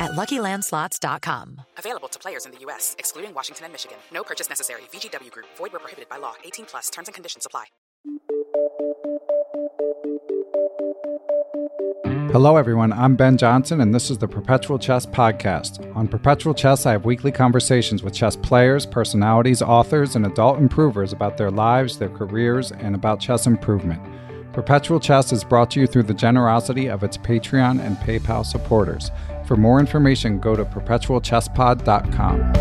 at LuckyLandSlots.com. Available to players in the U.S., excluding Washington and Michigan. No purchase necessary. VGW Group. Void where prohibited by law. 18 plus. Terms and conditions apply. Hello, everyone. I'm Ben Johnson, and this is the Perpetual Chess Podcast. On Perpetual Chess, I have weekly conversations with chess players, personalities, authors, and adult improvers about their lives, their careers, and about chess improvement. Perpetual Chess is brought to you through the generosity of its Patreon and PayPal supporters. For more information, go to perpetualchesspod.com.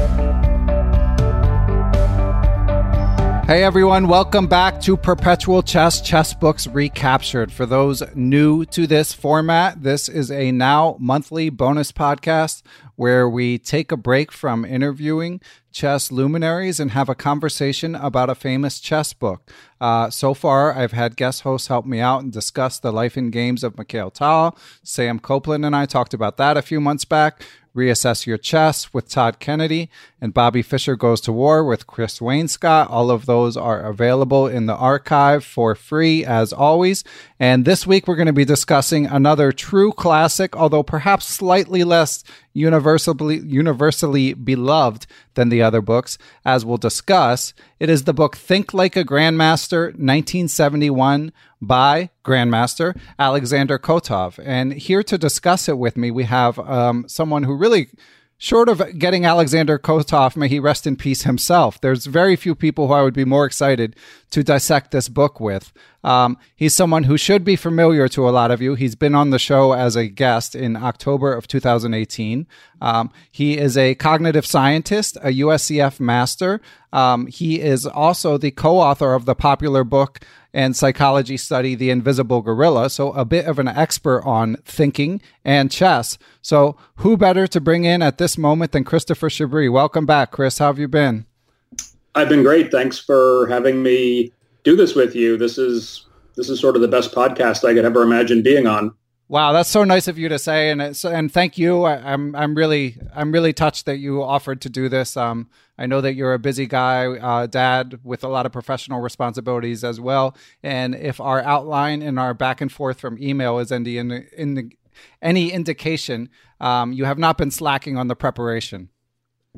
Hey everyone, welcome back to Perpetual Chess Chess Books Recaptured. For those new to this format, this is a now monthly bonus podcast where we take a break from interviewing chess luminaries and have a conversation about a famous chess book. Uh, so far, I've had guest hosts help me out and discuss the life and games of Mikhail Tal. Sam Copeland and I talked about that a few months back. Reassess Your Chess with Todd Kennedy, and Bobby Fischer Goes to War with Chris Wainscott. All of those are available in the archive for free as always. And this week we're going to be discussing another true classic, although perhaps slightly less universally universally beloved than the other books. As we'll discuss, it is the book Think Like a Grandmaster 1971 by Grandmaster Alexander Kotov. And here to discuss it with me, we have um, someone who really short of getting Alexander Kotov, may he rest in peace himself, there's very few people who I would be more excited to dissect this book with. Um, he's someone who should be familiar to a lot of you. He's been on the show as a guest in October of 2018. Um, he is a cognitive scientist, a USCF master. Um, he is also the co author of the popular book and psychology study The Invisible Gorilla, so a bit of an expert on thinking and chess. So, who better to bring in at this moment than Christopher Chabris? Welcome back, Chris. How have you been? I've been great. Thanks for having me do this with you. This is this is sort of the best podcast I could ever imagine being on. Wow, that's so nice of you to say, and and thank you. I, am I'm, I'm really I'm really touched that you offered to do this. Um, I know that you're a busy guy, uh, dad with a lot of professional responsibilities as well. And if our outline and our back and forth from email is any in, in the, any indication, um, you have not been slacking on the preparation.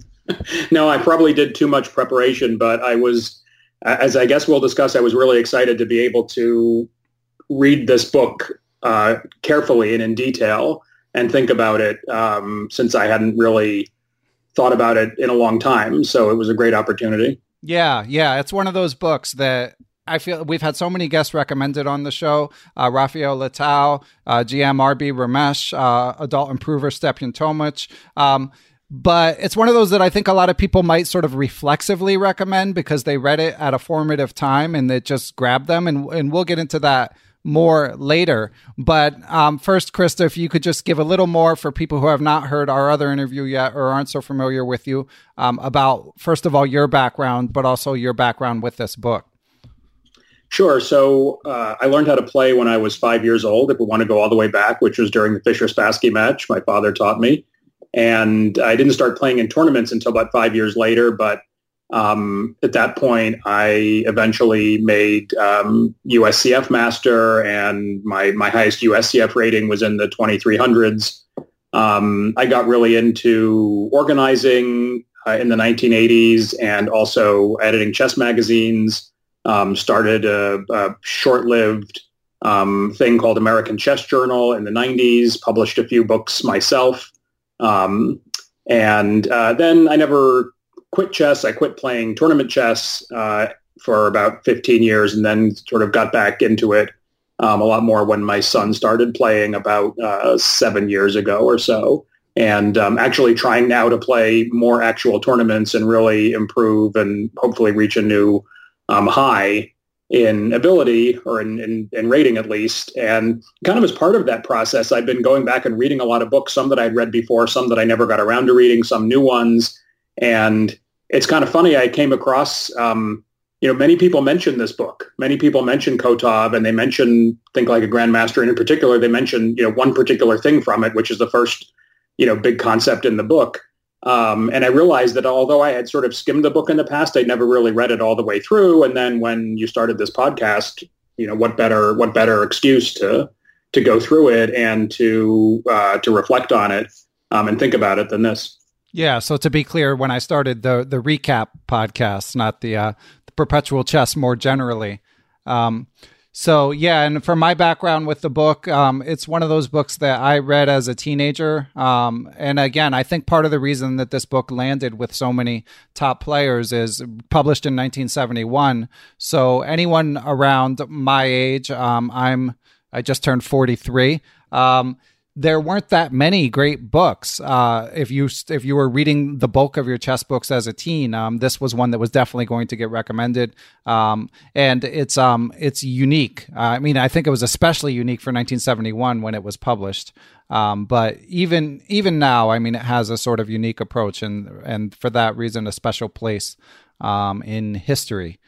no, I probably did too much preparation, but I was, as I guess we'll discuss, I was really excited to be able to read this book uh, carefully and in detail and think about it um, since I hadn't really thought about it in a long time. So it was a great opportunity. Yeah, yeah. It's one of those books that I feel we've had so many guests recommended on the show. Uh, Rafael Leitao, uh, GMRB Ramesh, uh, Adult Improver Stjepan Tomic. Um, but it's one of those that I think a lot of people might sort of reflexively recommend because they read it at a formative time and it just grabbed them. And, and we'll get into that more later. But um, first, Krista, if you could just give a little more for people who have not heard our other interview yet or aren't so familiar with you um, about, first of all, your background, but also your background with this book. Sure. So uh, I learned how to play when I was five years old. If we want to go all the way back, which was during the Fischer Spassky match, my father taught me. And I didn't start playing in tournaments until about five years later. But um, at that point, I eventually made um, USCF master, and my my highest USCF rating was in the 2300s. Um, I got really into organizing uh, in the 1980s and also editing chess magazines um, started a, a short-lived um, thing called American Chess Journal in the 90s, published a few books myself. And uh, then I never quit chess. I quit playing tournament chess uh, for about 15 years and then sort of got back into it um, a lot more when my son started playing about uh, seven years ago or so. And um, actually trying now to play more actual tournaments and really improve and hopefully reach a new um, high in ability or in, in, in, rating at least. And kind of as part of that process, I've been going back and reading a lot of books, some that I'd read before, some that I never got around to reading, some new ones. And it's kind of funny. I came across, um, you know, many people mention this book. Many people mention Kotov and they mention Think Like a Grandmaster. And in particular, they mention, you know, one particular thing from it, which is the first, you know, big concept in the book. Um, and I realized that although I had sort of skimmed the book in the past, I'd never really read it all the way through. And then when you started this podcast, you know, what better what better excuse to to go through it and to uh, to reflect on it um, and think about it than this. Yeah. So to be clear, when I started the the recap podcast, not the uh, the perpetual chess more generally. Um, so yeah, and for my background with the book, um, it's one of those books that I read as a teenager. Um, and again, I think part of the reason that this book landed with so many top players is published in 1971. So anyone around my age, um, I'm I just turned 43. Um, there weren't that many great books. Uh, if you if you were reading the bulk of your chess books as a teen, um, this was one that was definitely going to get recommended. Um, and it's um, it's unique. Uh, I mean, I think it was especially unique for 1971 when it was published. Um, but even even now, I mean, it has a sort of unique approach, and and for that reason, a special place um, in history.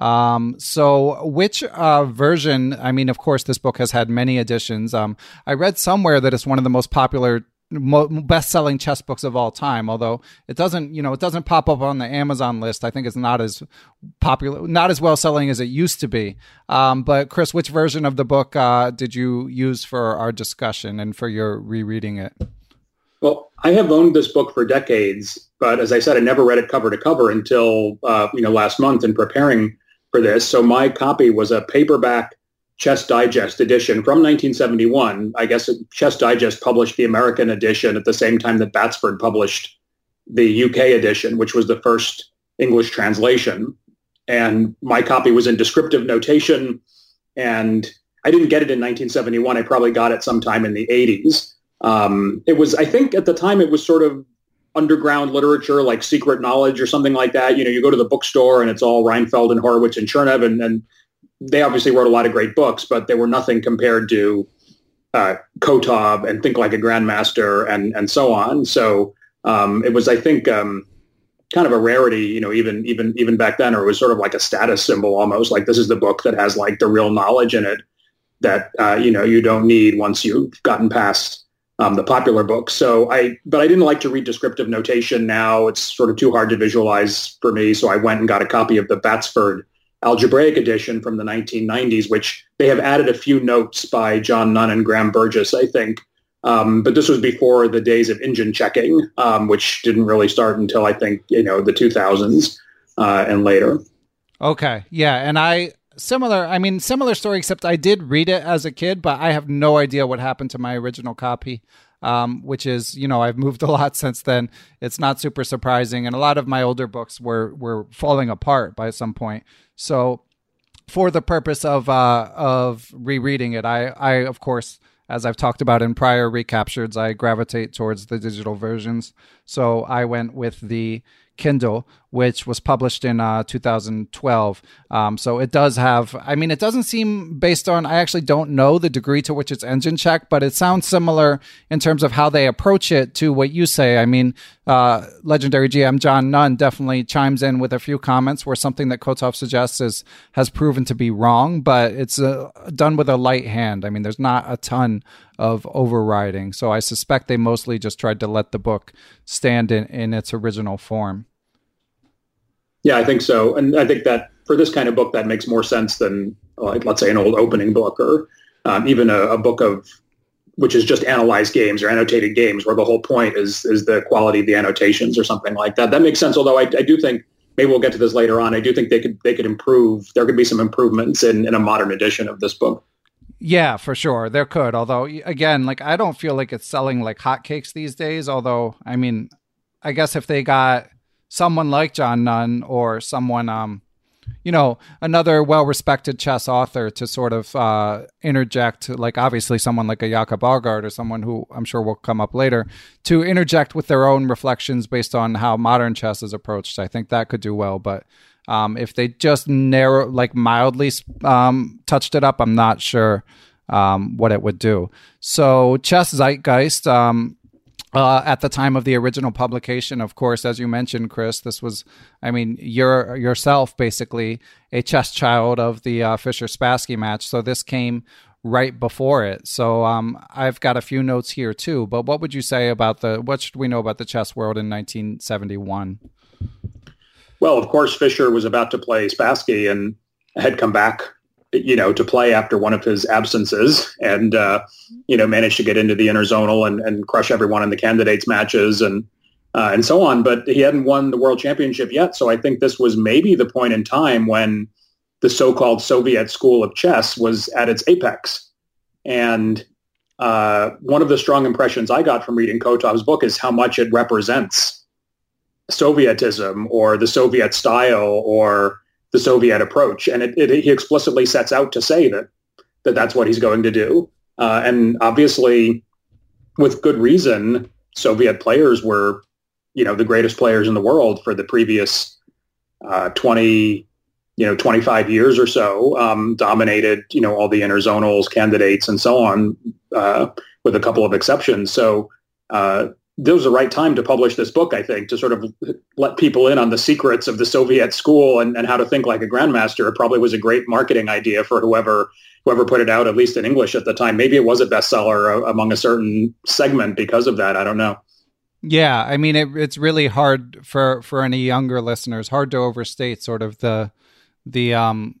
Um, so, which uh, version? I mean, of course, this book has had many editions. Um, I read somewhere that it's one of the most popular best-selling chess books of all time although it doesn't you know it doesn't pop up on the amazon list i think it's not as popular not as well selling as it used to be um, but chris which version of the book uh, did you use for our discussion and for your rereading it well i have owned this book for decades but as i said i never read it cover to cover until uh, you know last month in preparing for this. So my copy was a paperback Chess Digest edition from 1971. I guess Chess Digest published the American edition at the same time that Batsford published the UK edition, which was the first English translation. And my copy was in descriptive notation. And I didn't get it in 1971. I probably got it sometime in the 80s. Um, it was, I think at the time, it was sort of underground literature like secret knowledge or something like that. You know, you go to the bookstore and it's all Reinfeld and Horowitz and Chernev and, and they obviously wrote a lot of great books, but they were nothing compared to uh, Kotov and Think Like a Grandmaster and, and so on. So um, it was, I think, um, kind of a rarity, you know, even even even back then, or it was sort of like a status symbol almost. Like this is the book that has like the real knowledge in it that uh, you know you don't need once you've gotten past um, the popular books. So I, but I didn't like to read descriptive notation. Now it's sort of too hard to visualize for me. So I went and got a copy of the Batsford algebraic edition from the 1990s, which they have added a few notes by John Nunn and Graham Burgess, I think. Um, but this was before the days of engine checking, um, which didn't really start until I think you know the 2000s uh, and later. Okay, yeah, and I similar. I mean, similar story, except I did read it as a kid, but I have no idea what happened to my original copy. um, which is you know I've moved a lot since then. It's not super surprising, and a lot of my older books were were falling apart by some point. So for the purpose of uh, of rereading it, I I of course as I've talked about in prior recaptures, I gravitate towards the digital versions. So I went with the Kindle, which was published in uh, 2012. Um, so it does have, I mean, it doesn't seem based on, I actually don't know the degree to which it's engine checked, but it sounds similar in terms of how they approach it to what you say. I mean, uh, legendary GM John Nunn definitely chimes in with a few comments where something that Kotov suggests is, has proven to be wrong, but it's uh, done with a light hand. I mean, there's not a ton of overriding. So I suspect they mostly just tried to let the book stand in, in its original form. Yeah, I think so. And I think that for this kind of book, that makes more sense than, like, let's say, an old opening book or um, even a, a, book of which is just analyzed games or annotated games, where the whole point is is the quality of the annotations or something like that. That makes sense. Although I, I do think maybe we'll get to this later on. I do think they could they could improve. There could be some improvements in, in a modern edition of this book. Yeah, for sure. There could. Although, again, like I don't feel like it's selling like hotcakes these days. Although, I mean, I guess if they got someone like John Nunn or someone, um, you know, another well-respected chess author to sort of uh, interject, like obviously someone like a Jakob or someone who I'm sure will come up later, to interject with their own reflections based on how modern chess is approached. I think that could do well, but um, if they just narrow, like mildly um, touched it up, I'm not sure um, what it would do. So, Chess Zeitgeist, um, uh, at the time of the original publication, of course, as you mentioned, Chris, this was, I mean, you're yourself basically a chess child of the uh, Fischer Spassky match. So this came right before it. So um, I've got a few notes here too. But what would you say about the, what should we know about the chess world in 1971? Well, of course, Fischer was about to play Spassky and had come back, you know, to play after one of his absences and, uh, you know, managed to get into the interzonal and, and crush everyone in the candidates matches and, uh, and so on. But he hadn't won the world championship yet. So I think this was maybe the point in time when the so-called Soviet school of chess was at its apex. And uh, one of the strong impressions I got from reading Kotov's book is how much it represents Sovietism or the Soviet style or the Soviet approach. And it, it, he explicitly sets out to say that, that that's what he's going to do. Uh, and obviously, with good reason, Soviet players were, you know, the greatest players in the world for the previous uh, 20, you know, 25 years or so, um, dominated, you know, all the interzonals, candidates, and so on, uh, with a couple of exceptions. So uh, this was the right time to publish this book, I think, to sort of let people in on the secrets of the Soviet school and, and how to think like a grandmaster. It probably was a great marketing idea for whoever whoever put it out, at least in English at the time. Maybe it was a bestseller among a certain segment because of that. I don't know. Yeah, I mean, it, it's really hard for for any younger listeners, hard to overstate sort of the the um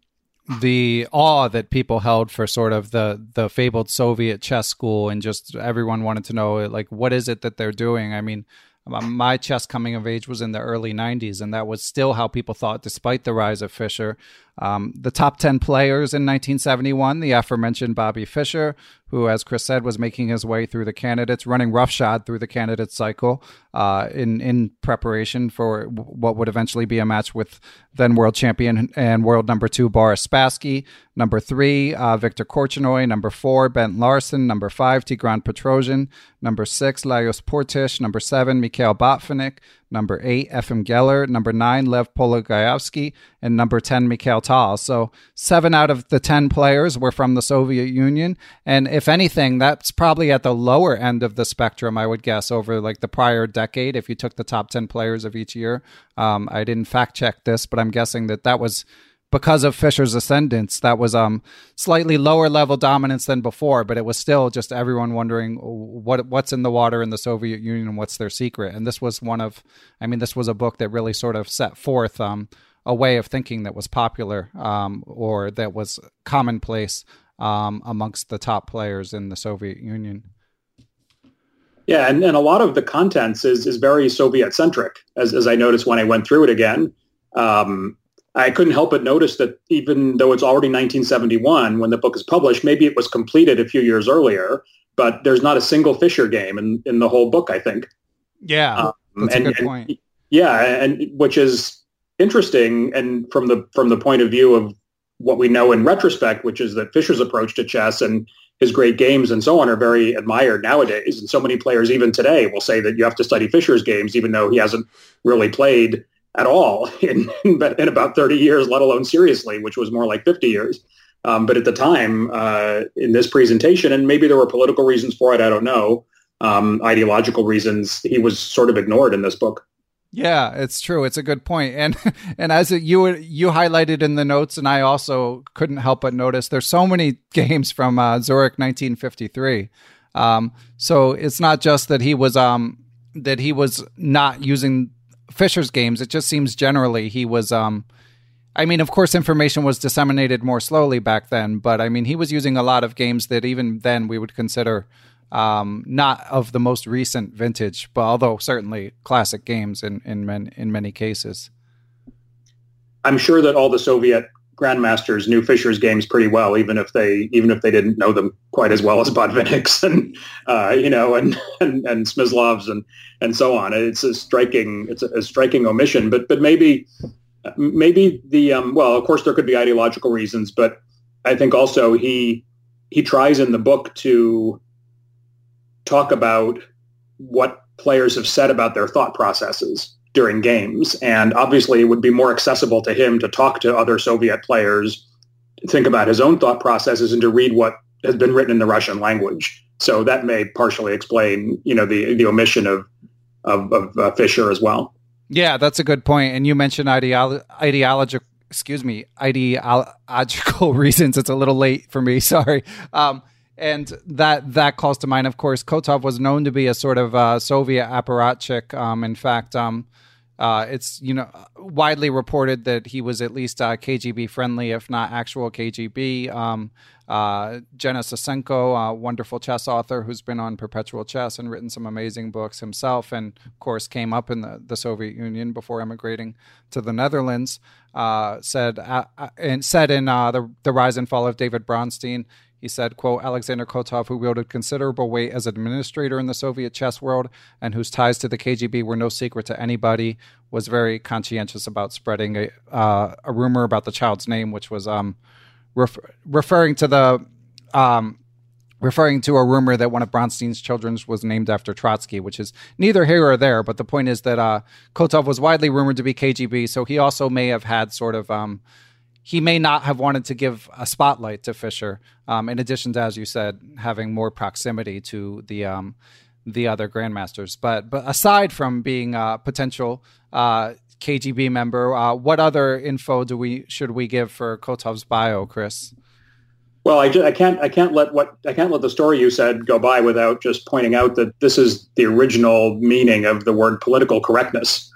the awe that people held for sort of the the fabled Soviet chess school, and just everyone wanted to know like what is it that they're doing. I mean, my chess coming of age was in the early 90s, and that was still how people thought, despite the rise of Fischer. Um, the top 10 players in 1971, the aforementioned Bobby Fischer, who, as Chris said, was making his way through the candidates, running roughshod through the candidate cycle uh, in, in preparation for what would eventually be a match with then world champion and world number two, Boris Spassky. Number three, uh, Viktor Korchnoi. Number four, Bent Larsen. Number five, Tigran Petrosian. Number six, Lajos Portisch. Number seven, Mikhail Botvinnik. Number eight, Efim Geller. Number nine, Lev Polugaevsky. And number 10, Mikhail Tal. So seven out of the 10 players were from the Soviet Union. And if anything, that's probably at the lower end of the spectrum, I would guess, over like the prior decade, if you took the top 10 players of each year. Um, I didn't fact check this, but I'm guessing that that was because of Fischer's ascendance, that was um slightly lower level dominance than before, but it was still just everyone wondering what what's in the water in the Soviet Union, what's their secret. And this was one of, I mean, this was a book that really sort of set forth um a way of thinking that was popular um or that was commonplace um amongst the top players in the Soviet Union. Yeah, and, and a lot of the contents is is very Soviet centric, as as I noticed when I went through it again. Um, I couldn't help but notice that even though it's already 1971 when the book is published, maybe it was completed a few years earlier, but there's not a single Fischer game in, in the whole book, I think. Yeah, um, that's and, a good and, point. Yeah, and which is interesting, and from the from the point of view of what we know in retrospect, which is that Fischer's approach to chess and his great games and so on are very admired nowadays. And so many players, even today, will say that you have to study Fischer's games, even though he hasn't really played at all in, in about 30 years, let alone seriously, which was more like 50 years. Um, but at the time, uh, in this presentation, and maybe there were political reasons for it, I don't know, um, ideological reasons, he was sort of ignored in this book. Yeah, it's true. It's a good point. And and as you you highlighted in the notes, and I also couldn't help but notice, there's so many games from uh, Zurich 1953. Um, so it's not just that he was um, that he was not using Fischer's games. It just seems generally he was. Um, I mean, of course, information was disseminated more slowly back then, but I mean, he was using a lot of games that even then we would consider um, not of the most recent vintage, but although certainly classic games in in, men, in many cases. I'm sure that all the Soviet grandmasters knew Fischer's games pretty well, even if they even if they didn't know them quite as well as Botvinnik's and uh, you know and, and and Smyslov's and and so on. It's a striking it's a, a striking omission, but but maybe maybe the um, well, of course there could be ideological reasons, but I think also he he tries in the book to talk about what players have said about their thought processes during games. And obviously, it would be more accessible to him to talk to other Soviet players, think about his own thought processes, and to read what has been written in the Russian language. So that may partially explain, you know, the the omission of of, of uh, Fischer as well. Yeah, that's a good point. And you mentioned ideolo- ideological, excuse me, ideological reasons. It's a little late for me. Sorry. Um, and that that calls to mind, of course, Kotov was known to be a sort of uh, Soviet apparatchik. Um, in fact, um, uh, it's you know widely reported that he was at least uh, KGB friendly, if not actual KGB. Um, uh, Genna a wonderful chess author who's been on Perpetual Chess and written some amazing books himself, and of course came up in the, the Soviet Union before emigrating to the Netherlands. Uh, said uh, uh, and said in the the Rise and Fall of David Bronstein he said, quote, Alexander Kotov, who wielded considerable weight as administrator in the Soviet chess world and whose ties to the KGB were no secret to anybody, was very conscientious about spreading a, uh, a rumor about the child's name, which was um, ref- referring to the um, referring to a rumor that one of Bronstein's children was named after Trotsky, which is neither here or there. But the point is that uh, Kotov was widely rumored to be KGB, so he also may have had sort of um, he may not have wanted to give a spotlight to Fischer. Um, in addition to, as you said, having more proximity to the um, the other grandmasters. But but aside from being a potential uh, KGB member, uh, what other info do we should we give for Kotov's bio, Chris? Well, I, just, I can't I can't let what I can't let the story you said go by without just pointing out that this is the original meaning of the word political correctness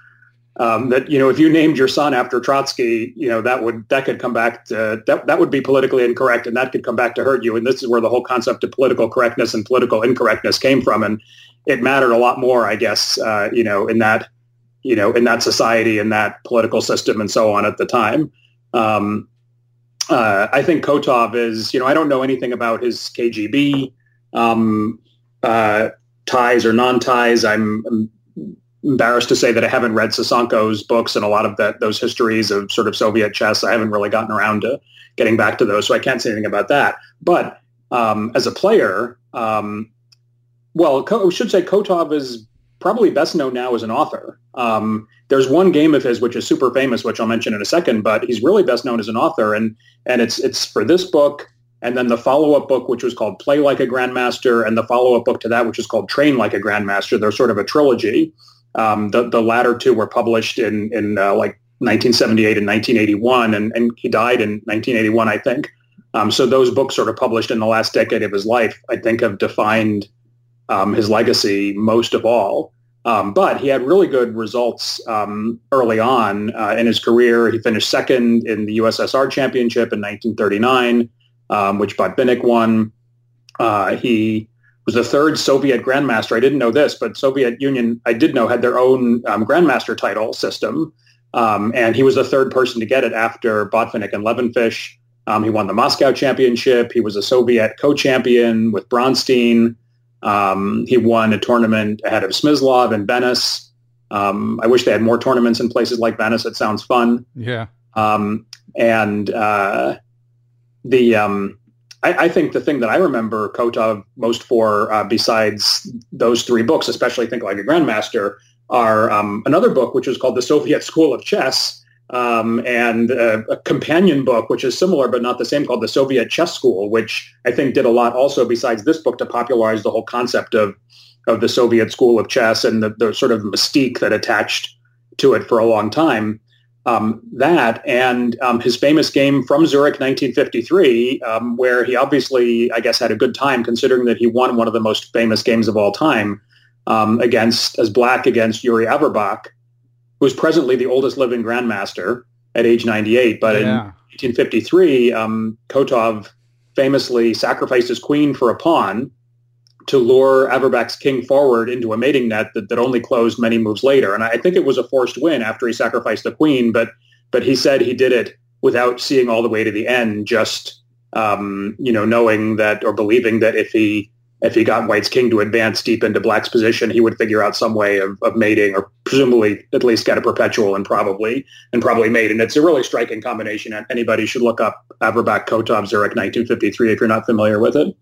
um, that you know if you named your son after Trotsky, you know that would that could come back to that that would be politically incorrect, and that could come back to hurt you. And this is where the whole concept of political correctness and political incorrectness came from, and it mattered a lot more, I guess, uh, you know, in that you know in that society, in that political system, and so on at the time. Um, uh, I think Kotov is, you know, I don't know anything about his KGB um, uh, ties or non-ties. I'm, I'm embarrassed to say that I haven't read Sosonko's books and a lot of that those histories of sort of Soviet chess. I haven't really gotten around to getting back to those, so I can't say anything about that. But um, as a player, um, well, I should say Kotov is probably best known now as an author. Um, there's one game of his which is super famous, which I'll mention in a second, but he's really best known as an author, and and it's it's for this book. And then the follow-up book, which was called Play Like a Grandmaster, and the follow-up book to that, which is called Train Like a Grandmaster. They're sort of a trilogy. Um, the, the latter two were published in, in uh, like 1978 and 1981, and, and he died in 1981, I think. Um, so those books sort of published in the last decade of his life, I think have defined um, his legacy most of all. Um, but he had really good results um, early on uh, in his career. He finished second in the USSR championship in 1939, um, which Botvinnik won. Uh, he was the third Soviet grandmaster. I didn't know this, but Soviet Union, I did know, had their own um, grandmaster title system. Um, and he was the third person to get it after Botvinnik and Levenfish. Um, he won the Moscow championship. He was a Soviet co-champion with Bronstein. Um, he won a tournament ahead of Smyslov in Venice. Um, I wish they had more tournaments in places like Venice. It sounds fun. Yeah. Um, and uh, the um, I, I, think the thing that I remember Kotov most for, uh, besides those three books, especially Think Like a Grandmaster, are um, another book which is called The Soviet School of Chess, um, and a, a, companion book which is similar but not the same called The Soviet Chess School, which I think did a lot also besides this book to popularize the whole concept of of the Soviet School of Chess and the, the sort of mystique that attached to it for a long time. Um, that and um, his famous game from Zurich 1953, um, where he obviously, I guess, had a good time considering that he won one of the most famous games of all time um, against as black against Yuri Averbakh, who's presently the oldest living grandmaster at age 98. But yeah. in 1953, um, Kotov famously sacrificed his queen for a pawn to lure Averbach's king forward into a mating net that, that only closed many moves later. And I think it was a forced win after he sacrificed the queen, but but he said he did it without seeing all the way to the end, just um, you know, knowing that or believing that if he if he got White's king to advance deep into Black's position, he would figure out some way of, of mating, or presumably at least get a perpetual and probably and probably mate. And it's a really striking combination. Anybody should look up Averbach Kotov Zurich 1953 if you're not familiar with it.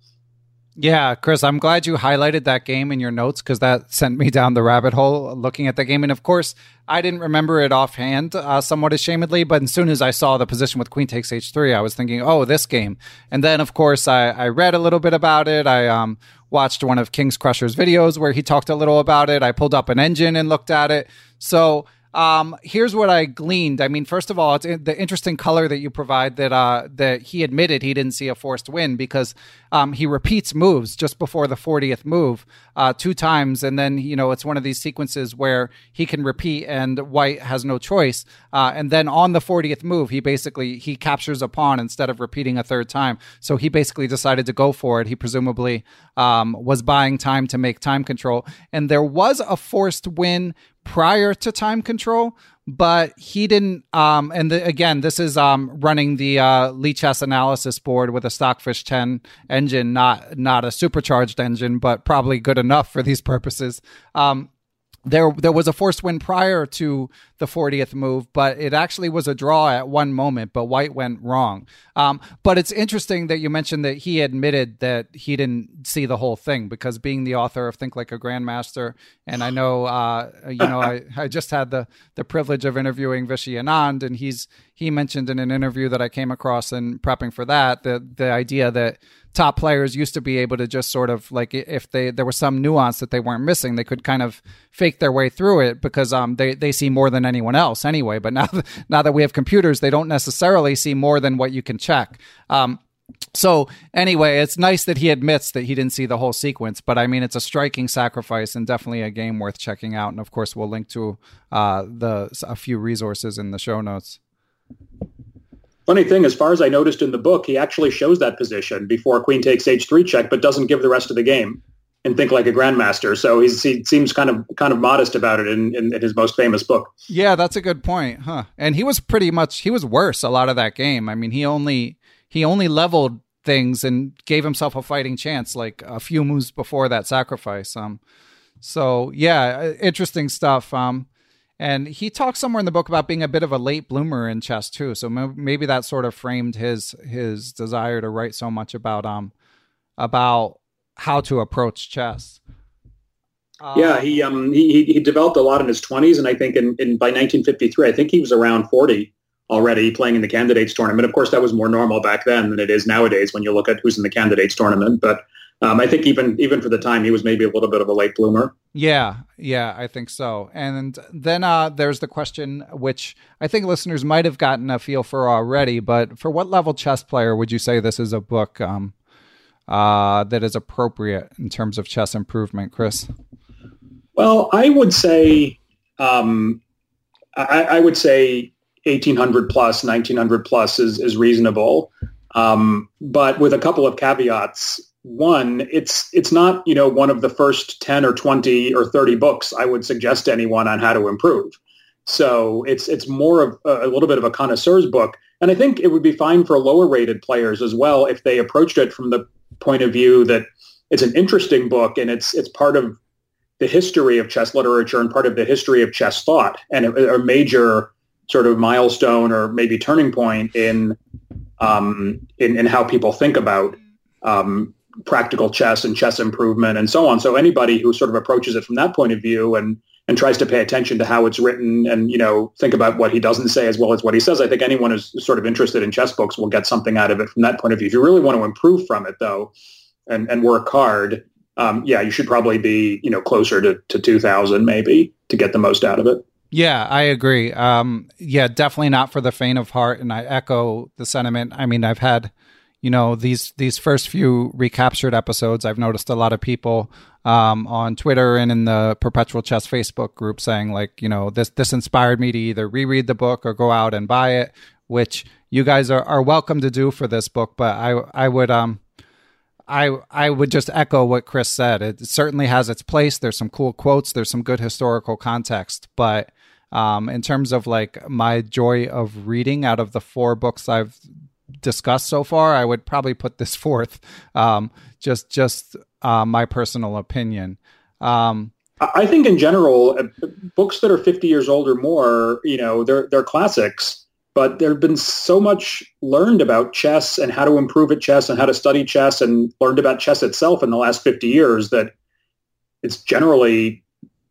Yeah, Chris, I'm glad you highlighted that game in your notes because that sent me down the rabbit hole looking at the game. And of course, I didn't remember it offhand, uh, somewhat ashamedly, but as soon as I saw the position with Queen takes H3, I was thinking, oh, this game. And then, of course, I, I read a little bit about it. I um, watched one of Kingscrusher's videos where he talked a little about it. I pulled up an engine and looked at it. So um, here's what I gleaned. I mean, first of all, it's the interesting color that you provide that uh, that he admitted he didn't see a forced win because um, he repeats moves just before the 40th move uh, two times, and then you know it's one of these sequences where he can repeat and White has no choice, uh, and then on the 40th move, he basically he captures a pawn instead of repeating a third time. So he basically decided to go for it. He presumably um, was buying time to make time control, and there was a forced win prior to time control but he didn't um and the, again this is um running the uh Lichess analysis board with a stockfish 10 engine not not a supercharged engine but probably good enough for these purposes. Um there there was a forced win prior to the 40th move, but it actually was a draw at one moment, but White went wrong. Um, but it's interesting that you mentioned that he admitted that he didn't see the whole thing because being the author of Think Like a Grandmaster, and I know uh, you know I, I just had the the privilege of interviewing Vishy Anand, and he's he mentioned in an interview that I came across in prepping for that the the idea that top players used to be able to just sort of like if they there was some nuance that they weren't missing, they could kind of fake their way through it because um they they see more than anyone else anyway. But now now that we have computers, they don't necessarily see more than what you can check. Um, so anyway, it's nice that he admits that he didn't see the whole sequence, but I mean, it's a striking sacrifice and definitely a game worth checking out. And of course, we'll link to uh, the a few resources in the show notes. Funny thing, as far as I noticed in the book, he actually shows that position before queen takes h3 check, but doesn't give the rest of the game and think like a grandmaster. So he seems kind of kind of modest about it in, in, in, his most famous book. Yeah, that's a good point, huh? And he was pretty much he was worse a lot of that game. I mean, he only he only leveled things and gave himself a fighting chance like a few moves before that sacrifice. Um, so yeah, interesting stuff. Um, and he talks somewhere in the book about being a bit of a late bloomer in chess too. So maybe that sort of framed his his desire to write so much about um about how to approach chess. Um, yeah, he um he he developed a lot in his twenties, and I think in, in by 1953, I think he was around 40 already playing in the candidates tournament. Of course, that was more normal back then than it is nowadays when you look at who's in the candidates tournament. But um, I think even even for the time, he was maybe a little bit of a late bloomer. Yeah, yeah, I think so. And then uh, there's the question, which I think listeners might have gotten a feel for already. But for what level chess player would you say this is a book um, uh, that is appropriate in terms of chess improvement, Chris? Well, I would say um, I, I, would say 1800 plus, 1900 plus is, is reasonable, um, but with a couple of caveats. One, it's it's not you know one of the first 10 or 20 or 30 books I would suggest to anyone on how to improve. So it's it's more of a, a little bit of a connoisseur's book. And I think it would be fine for lower rated players as well if they approached it from the point of view that it's an interesting book, and it's it's part of the history of chess literature and part of the history of chess thought, and a, a major sort of milestone or maybe turning point in um, in, in how people think about um, practical chess and chess improvement and so on. So anybody who sort of approaches it from that point of view and and tries to pay attention to how it's written and you know think about what he doesn't say as well as what he says, I think anyone who's sort of interested in chess books will get something out of it from that point of view. If you really want to improve from it, though, and and work hard, um, yeah, you should probably be you know closer to to two thousand maybe to get the most out of it. Yeah, I agree. Um, yeah, definitely not for the faint of heart, and I echo the sentiment. I mean, I've had you know these these first few recaptured episodes i've noticed a lot of people um, on twitter and in the perpetual chess facebook group saying like you know this this inspired me to either reread the book or go out and buy it which you guys are, are welcome to do for this book but i i would um I I would just echo what Chris said. It certainly has its place. There's some cool quotes. There's some good historical context. But um, in terms of like my joy of reading, out of the four books I've discussed so far, I would probably put this fourth. Um, just just uh, my personal opinion. Um, I think in general, uh, books that are 50 years old or more, you know, they're they're classics. But there have been so much learned about chess and how to improve at chess and how to study chess and learned about chess itself in the last 50 years that it's generally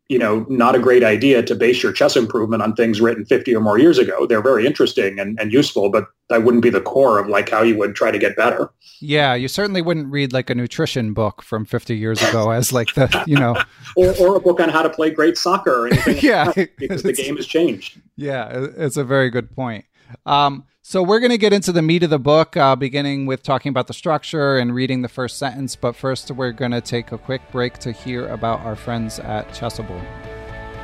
you know, not a great idea to base your chess improvement on things written 50 or more years ago. They're very interesting and, and useful, but that wouldn't be the core of like how you would try to get better. Yeah, you certainly wouldn't read like a nutrition book from 50 years ago as like the, you know, or, or a book on how to play great soccer or anything. yeah, like because the game has changed. Yeah, it's a very good point. Um, so we're going to get into the meat of the book, uh, beginning with talking about the structure and reading the first sentence. But first, we're going to take a quick break to hear about our friends at Chessable.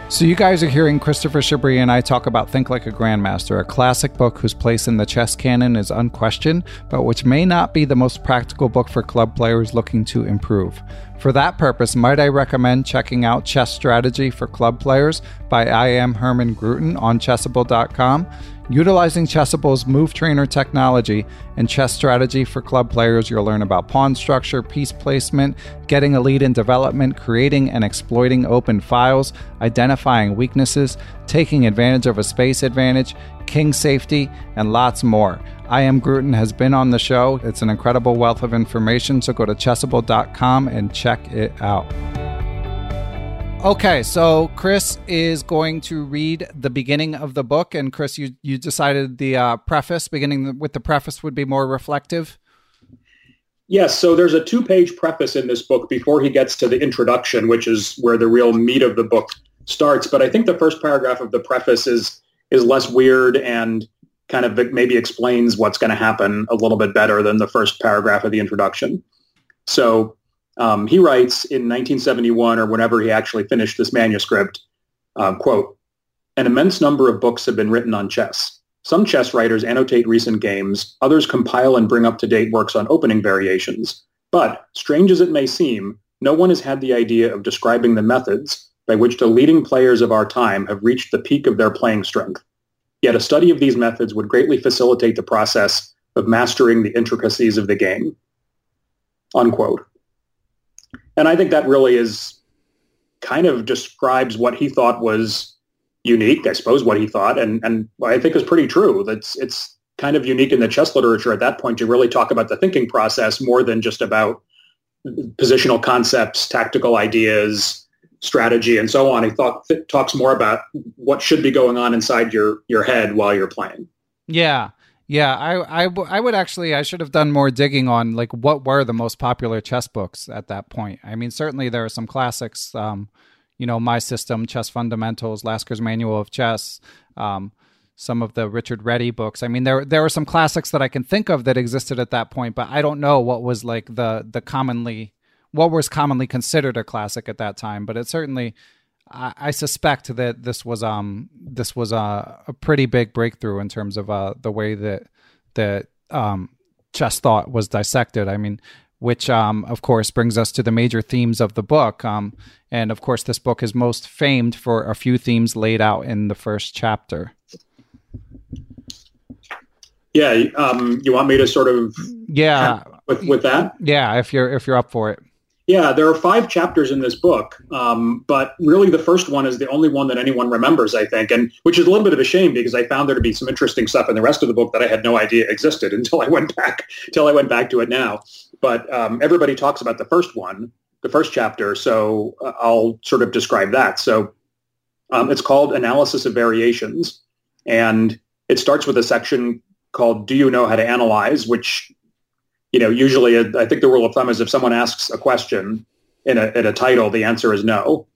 So, you guys are hearing Christopher Chabris and I talk about Think Like a Grandmaster, a classic book whose place in the chess canon is unquestioned, but which may not be the most practical book for club players looking to improve. For that purpose, might I recommend checking out Chess Strategy for Club Players by I. M. Herman Grooten on Chessable.com. Utilizing Chessable's Move Trainer technology and chess strategy for club players, you'll learn about pawn structure, piece placement, getting a lead in development, creating and exploiting open files, identifying weaknesses, taking advantage of a space advantage, king safety, and lots more. I am Grooten has been on the show. It's an incredible wealth of information, so go to chessable.com and check it out. Okay, so Chris is going to read the beginning of the book, and Chris, you you decided the uh, preface, beginning with the preface, would be more reflective. Yes, so there's a two-page preface in this book before he gets to the introduction, which is where the real meat of the book starts. But I think the first paragraph of the preface is is less weird and kind of maybe explains what's going to happen a little bit better than the first paragraph of the introduction. So um, he writes in 1971 or whenever he actually finished this manuscript, uh, quote, an immense number of books have been written on chess. Some chess writers annotate recent games, others compile and bring up-to-date works on opening variations. But, strange as it may seem, no one has had the idea of describing the methods by which the leading players of our time have reached the peak of their playing strength. Yet a study of these methods would greatly facilitate the process of mastering the intricacies of the game. Unquote. And I think that really is kind of describes what he thought was unique, I suppose, what he thought, and and I think is pretty true. That's it's kind of unique in the chess literature at that point to really talk about the thinking process more than just about positional concepts, tactical ideas, strategy, and so on. He thought th- talks more about what should be going on inside your your head while you're playing. Yeah, yeah, I, I, I would actually, I should have done more digging on like what were the most popular chess books at that point. I mean, certainly there are some classics, um, you know, My System, Chess Fundamentals, Lasker's Manual of Chess, um, some of the Richard Reti books. I mean, there there were some classics that I can think of that existed at that point, but I don't know what was like the the commonly what was commonly considered a classic at that time. But it certainly I, I suspect that this was um this was a, a pretty big breakthrough in terms of uh, the way that that um, chess thought was dissected. I mean, which um, of course brings us to the major themes of the book. Um, and of course, this book is most famed for a few themes laid out in the first chapter. Yeah, um, you want me to sort of yeah with, with that? Yeah, if you're if you're up for it. Yeah, there are five chapters in this book, um, but really the first one is the only one that anyone remembers, I think, and which is a little bit of a shame because I found there to be some interesting stuff in the rest of the book that I had no idea existed until I went back until I went back to it now. But um, everybody talks about the first one, the first chapter, so uh, I'll sort of describe that. So um, it's called Analysis of Variations, and it starts with a section called Do You Know How to Analyze, which you know, usually I think the rule of thumb is if someone asks a question in a, in a title, the answer is no.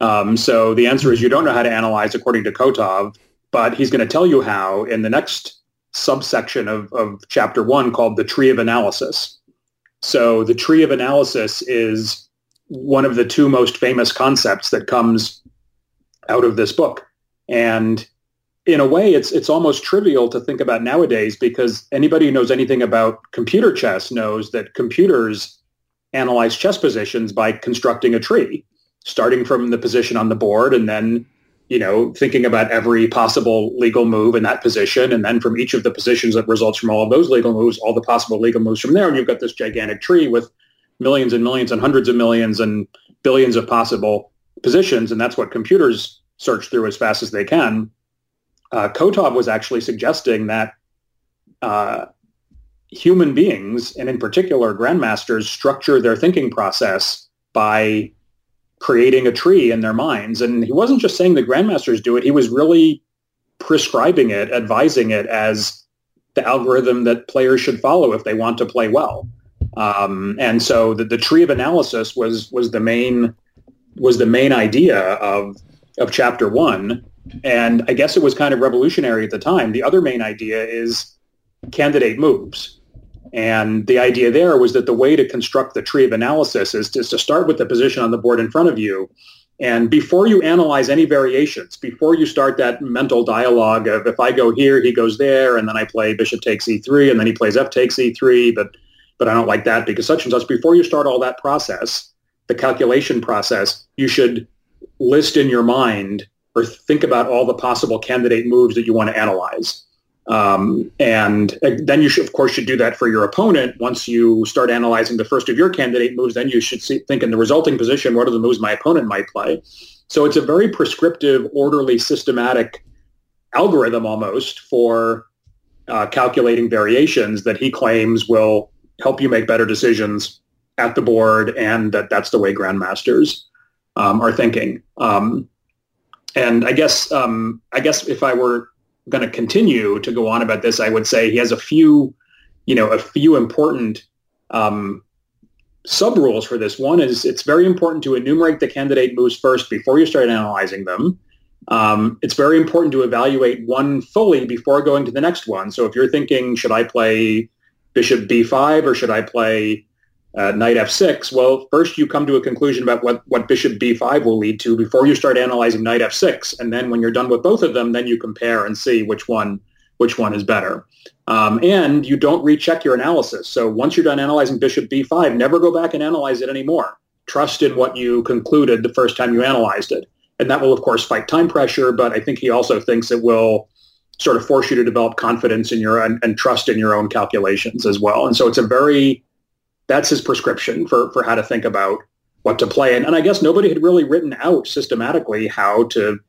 Um, so the answer is you don't know how to analyze according to Kotov, but he's going to tell you how in the next subsection of, of chapter one called the tree of analysis. So the tree of analysis is one of the two most famous concepts that comes out of this book. And in a way, it's it's almost trivial to think about nowadays because anybody who knows anything about computer chess knows that computers analyze chess positions by constructing a tree, starting from the position on the board and then, you know, thinking about every possible legal move in that position, and then from each of the positions that results from all of those legal moves, all the possible legal moves from there, and you've got this gigantic tree with millions and millions and hundreds of millions and billions of possible positions, and that's what computers search through as fast as they can uh, Kotov was actually suggesting that uh, human beings, and in particular grandmasters, structure their thinking process by creating a tree in their minds. And he wasn't just saying the grandmasters do it; he was really prescribing it, advising it as the algorithm that players should follow if they want to play well. Um, and so the, the tree of analysis was was the main was the main idea of of chapter one. And I guess it was kind of revolutionary at the time. The other main idea is candidate moves. And the idea there was that the way to construct the tree of analysis is to, to start with the position on the board in front of you. And before you analyze any variations, before you start that mental dialogue of if I go here, he goes there, and then I play bishop takes e3, and then he plays f takes e3, but but I don't like that because such and such. Before you start all that process, the calculation process, you should list in your mind or think about all the possible candidate moves that you want to analyze. Um, and then you should, of course, should do that for your opponent. Once you start analyzing the first of your candidate moves, then you should see, think in the resulting position, what are the moves my opponent might play? So it's a very prescriptive, orderly, systematic algorithm almost for uh, calculating variations that he claims will help you make better decisions at the board, and that that's the way grandmasters um, are thinking. Um, and I guess um, I guess if I were going to continue to go on about this, I would say he has a few, you know, a few important um, sub rules for this. One is it's very important to enumerate the candidate moves first before you start analyzing them. Um, it's very important to evaluate one fully before going to the next one. So if you're thinking, should I play bishop b5 or should I play uh, knight f6, well, first you come to a conclusion about what, what bishop b5 will lead to before you start analyzing knight f6. And then when you're done with both of them, then you compare and see which one which one is better. Um, and you don't recheck your analysis. So once you're done analyzing bishop b5, never go back and analyze it anymore. Trust in what you concluded the first time you analyzed it. And that will, of course, fight time pressure, but I think he also thinks it will sort of force you to develop confidence in your and, and trust in your own calculations as well. And so it's a very that's his prescription for, for how to think about what to play. And, and I guess nobody had really written out systematically how to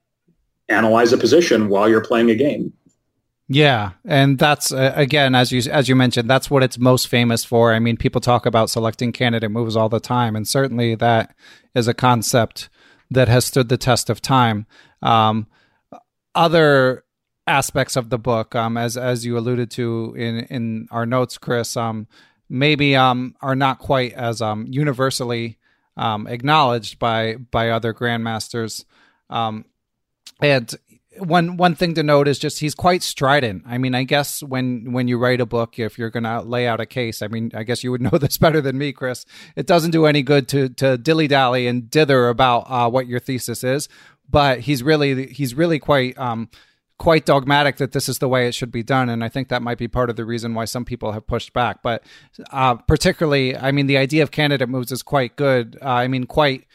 analyze a position while you're playing a game. Yeah, and that's uh, again as you as you mentioned, that's what it's most famous for. I mean, people talk about selecting candidate moves all the time, and certainly that is a concept that has stood the test of time. Um, other aspects of the book, um, as as you alluded to in in our notes, Chris, um, maybe um, are not quite as um, universally um, acknowledged by by other grandmasters. Um, and one one thing to note is just he's quite strident. I mean, I guess when when you write a book, if you're going to lay out a case, I mean, I guess you would know this better than me, Chris. It doesn't do any good to to dilly dally and dither about uh, what your thesis is. But he's really he's really quite um, quite dogmatic that this is the way it should be done. And I think that might be part of the reason why some people have pushed back. But uh, particularly, I mean, the idea of candidate moves is quite good. Uh, I mean, quite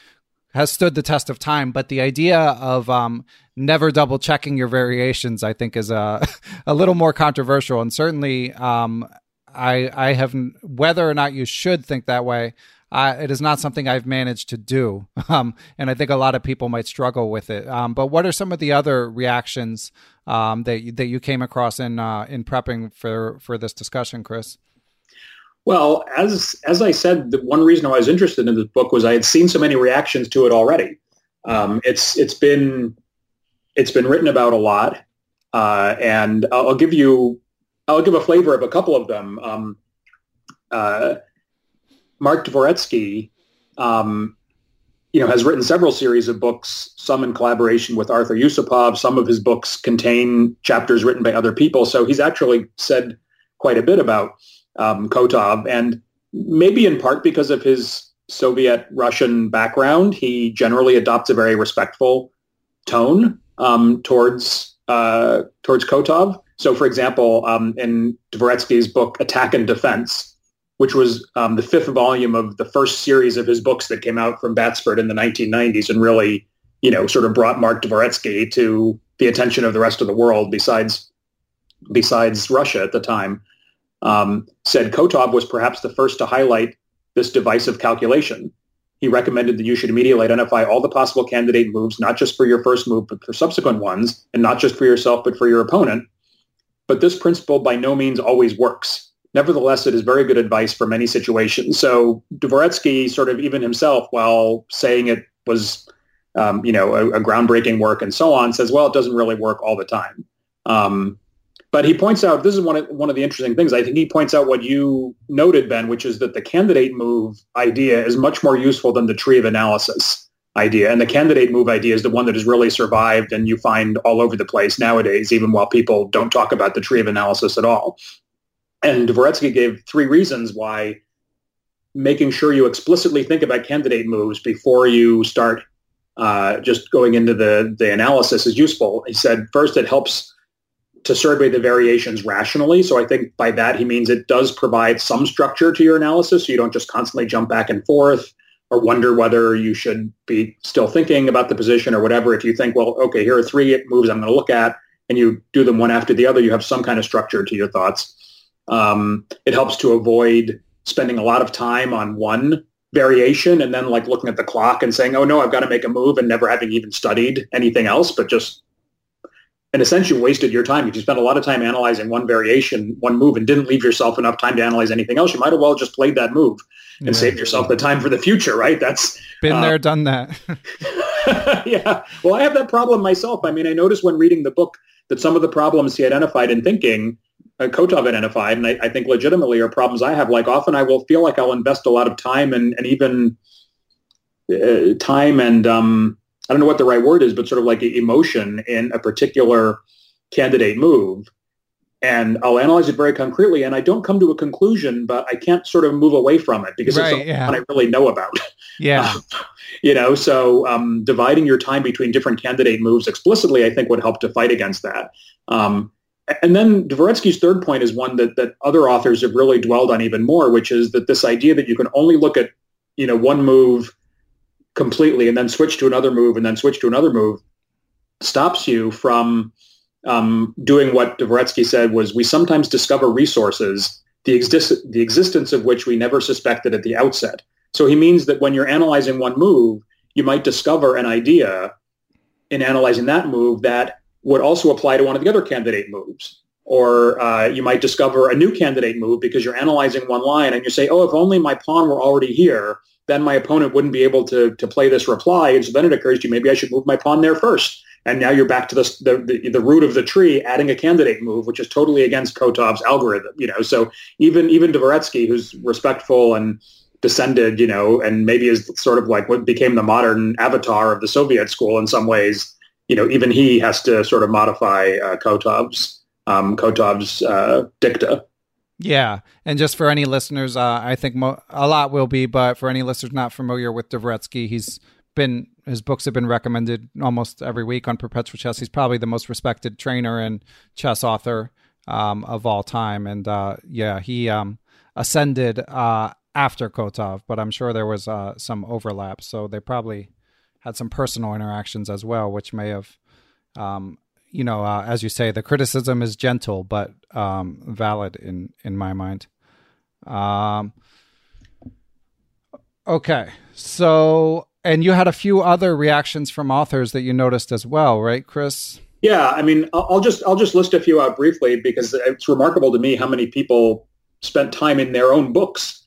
has stood the test of time. But the idea of um, never double checking your variations, I think, is a, a little more controversial. And certainly, um, I, I have whether or not you should think that way. Uh, it is not something I've managed to do, um, and I think a lot of people might struggle with it. Um, but what are some of the other reactions um, that you, that you came across in uh, in prepping for for this discussion, Chris? Well, as as I said, the one reason I was interested in this book was I had seen so many reactions to it already. Um, it's it's been it's been written about a lot, uh, and I'll, I'll, give you I'll give a flavor of a couple of them. Um, uh, Mark Dvoretsky, um, you know, has written several series of books, some in collaboration with Arthur Yusupov. Some of his books contain chapters written by other people. So he's actually said quite a bit about um, Kotov, and maybe in part because of his Soviet Russian background, he generally adopts a very respectful tone um, towards uh, towards Kotov. So, for example, um, in Dvoretsky's book Attack and Defense, which was um, the fifth volume of the first series of his books that came out from Batsford in the 1990s, and really, you know, sort of brought Mark Dvoretsky to the attention of the rest of the world, besides besides Russia at the time. Um, said Kotov was perhaps the first to highlight this divisive calculation. He recommended that you should immediately identify all the possible candidate moves, not just for your first move, but for subsequent ones, and not just for yourself, but for your opponent. But this principle by no means always works. Nevertheless, it is very good advice for many situations. So Dvoretsky sort of even himself, while saying it was, um, you know, a, a, groundbreaking work and so on, says, well, it doesn't really work all the time. Um, but he points out this is one of one of the interesting things. I think he points out what you noted, Ben, which is that the candidate move idea is much more useful than the tree of analysis idea. And the candidate move idea is the one that has really survived and you find all over the place nowadays, even while people don't talk about the tree of analysis at all. And Dvoretsky gave three reasons why making sure you explicitly think about candidate moves before you start uh, just going into the, the analysis is useful. He said, first, it helps to survey the variations rationally. So I think by that he means it does provide some structure to your analysis. So you don't just constantly jump back and forth or wonder whether you should be still thinking about the position or whatever. If you think, well, okay, here are three moves I'm going to look at, and you do them one after the other, you have some kind of structure to your thoughts. Um, it helps to avoid spending a lot of time on one variation and then like looking at the clock and saying, oh no, I've got to make a move and never having even studied anything else, but just and essentially wasted your time. If you spent a lot of time analyzing one variation, one move, and didn't leave yourself enough time to analyze anything else, you might have well just played that move and yeah. saved yourself the time for the future, right? That's been uh, there, done that. yeah. Well, I have that problem myself. I mean, I noticed when reading the book that some of the problems he identified in thinking, Kotov identified, and I, I, think legitimately are problems I have. Like often I will feel like I'll invest a lot of time and, and even uh, time and um, I don't know what the right word is, but sort of like emotion in a particular candidate move. And I'll analyze it very concretely, and I don't come to a conclusion, but I can't sort of move away from it because right, it's yeah. what I really know about. Yeah, you know, so um, dividing your time between different candidate moves explicitly, I think, would help to fight against that. Um, and then Dvoretsky's third point is one that that other authors have really dwelled on even more, which is that this idea that you can only look at you know one move completely and then switch to another move and then switch to another move stops you from um, doing what Dvoretsky said was we sometimes discover resources the, the existence of which we never suspected at the outset. So he means that when you're analyzing one move, you might discover an idea in analyzing that move that would also apply to one of the other candidate moves. Or uh, you might discover a new candidate move because you're analyzing one line and you say, oh, if only my pawn were already here, then my opponent wouldn't be able to, to play this reply. And so then it occurs to you, maybe I should move my pawn there first. And now you're back to the, the, the, root of the tree, adding a candidate move, which is totally against Kotov's algorithm. You know, so even even Dvoretsky, who's respectful and descended, you know, and maybe is sort of like what became the modern avatar of the Soviet school in some ways. You know, even he has to sort of modify uh, Kotov's um, Kotov's uh, dicta. Yeah, and just for any listeners, uh, I think mo- a lot will be, but for any listeners not familiar with Dvoretsky, he's been his books have been recommended almost every week on Perpetual Chess. He's probably the most respected trainer and chess author um, of all time, and uh, yeah, he um, ascended uh, after Kotov, but I'm sure there was uh, some overlap, so they probably had some personal interactions as well, which may have um, you know, uh, as you say, the criticism is gentle but um, valid in in my mind. Um, Okay. So, and you had a few other reactions from authors that you noticed as well, right, Chris? Yeah, I mean, I'll just I'll just list a few out briefly because it's remarkable to me how many people spent time in their own books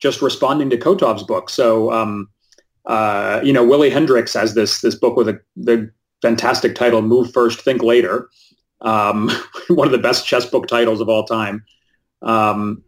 just responding to Kotov's book. So, um, uh, you know, Willy Hendriks has this this book with a the fantastic title, "Move First, Think Later," um, one of the best chess book titles of all time. Um,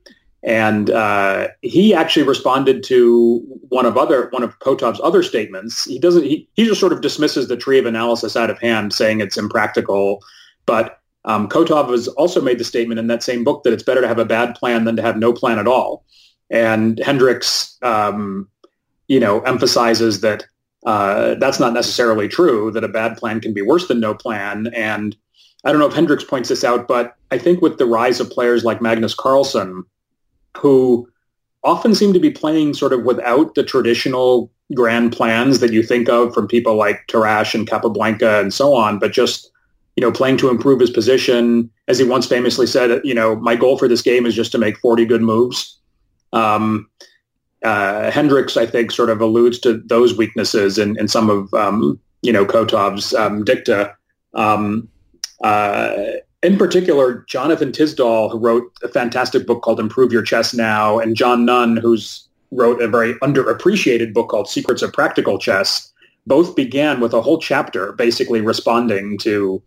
and uh, he actually responded to one of other one of Kotov's other statements. He doesn't. He, he just sort of dismisses the tree of analysis out of hand, saying it's impractical. But um, Kotov has also made the statement in that same book that it's better to have a bad plan than to have no plan at all. And Hendriks, um, you know, emphasizes that uh, that's not necessarily true. That a bad plan can be worse than no plan. And I don't know if Hendriks points this out, but I think with the rise of players like Magnus Carlsen who often seem to be playing sort of without the traditional grand plans that you think of from people like Tarrasch and Capablanca and so on, but just you know playing to improve his position. As he once famously said, you know, my goal for this game is just to make 40 good moves. Um, uh, Hendriks, I think, sort of alludes to those weaknesses in, in some of um, you know Kotov's um, dicta. Um, uh, in particular, Jonathan Tisdall, who wrote a fantastic book called Improve Your Chess Now, and John Nunn, who's wrote a very underappreciated book called Secrets of Practical Chess, both began with a whole chapter basically responding to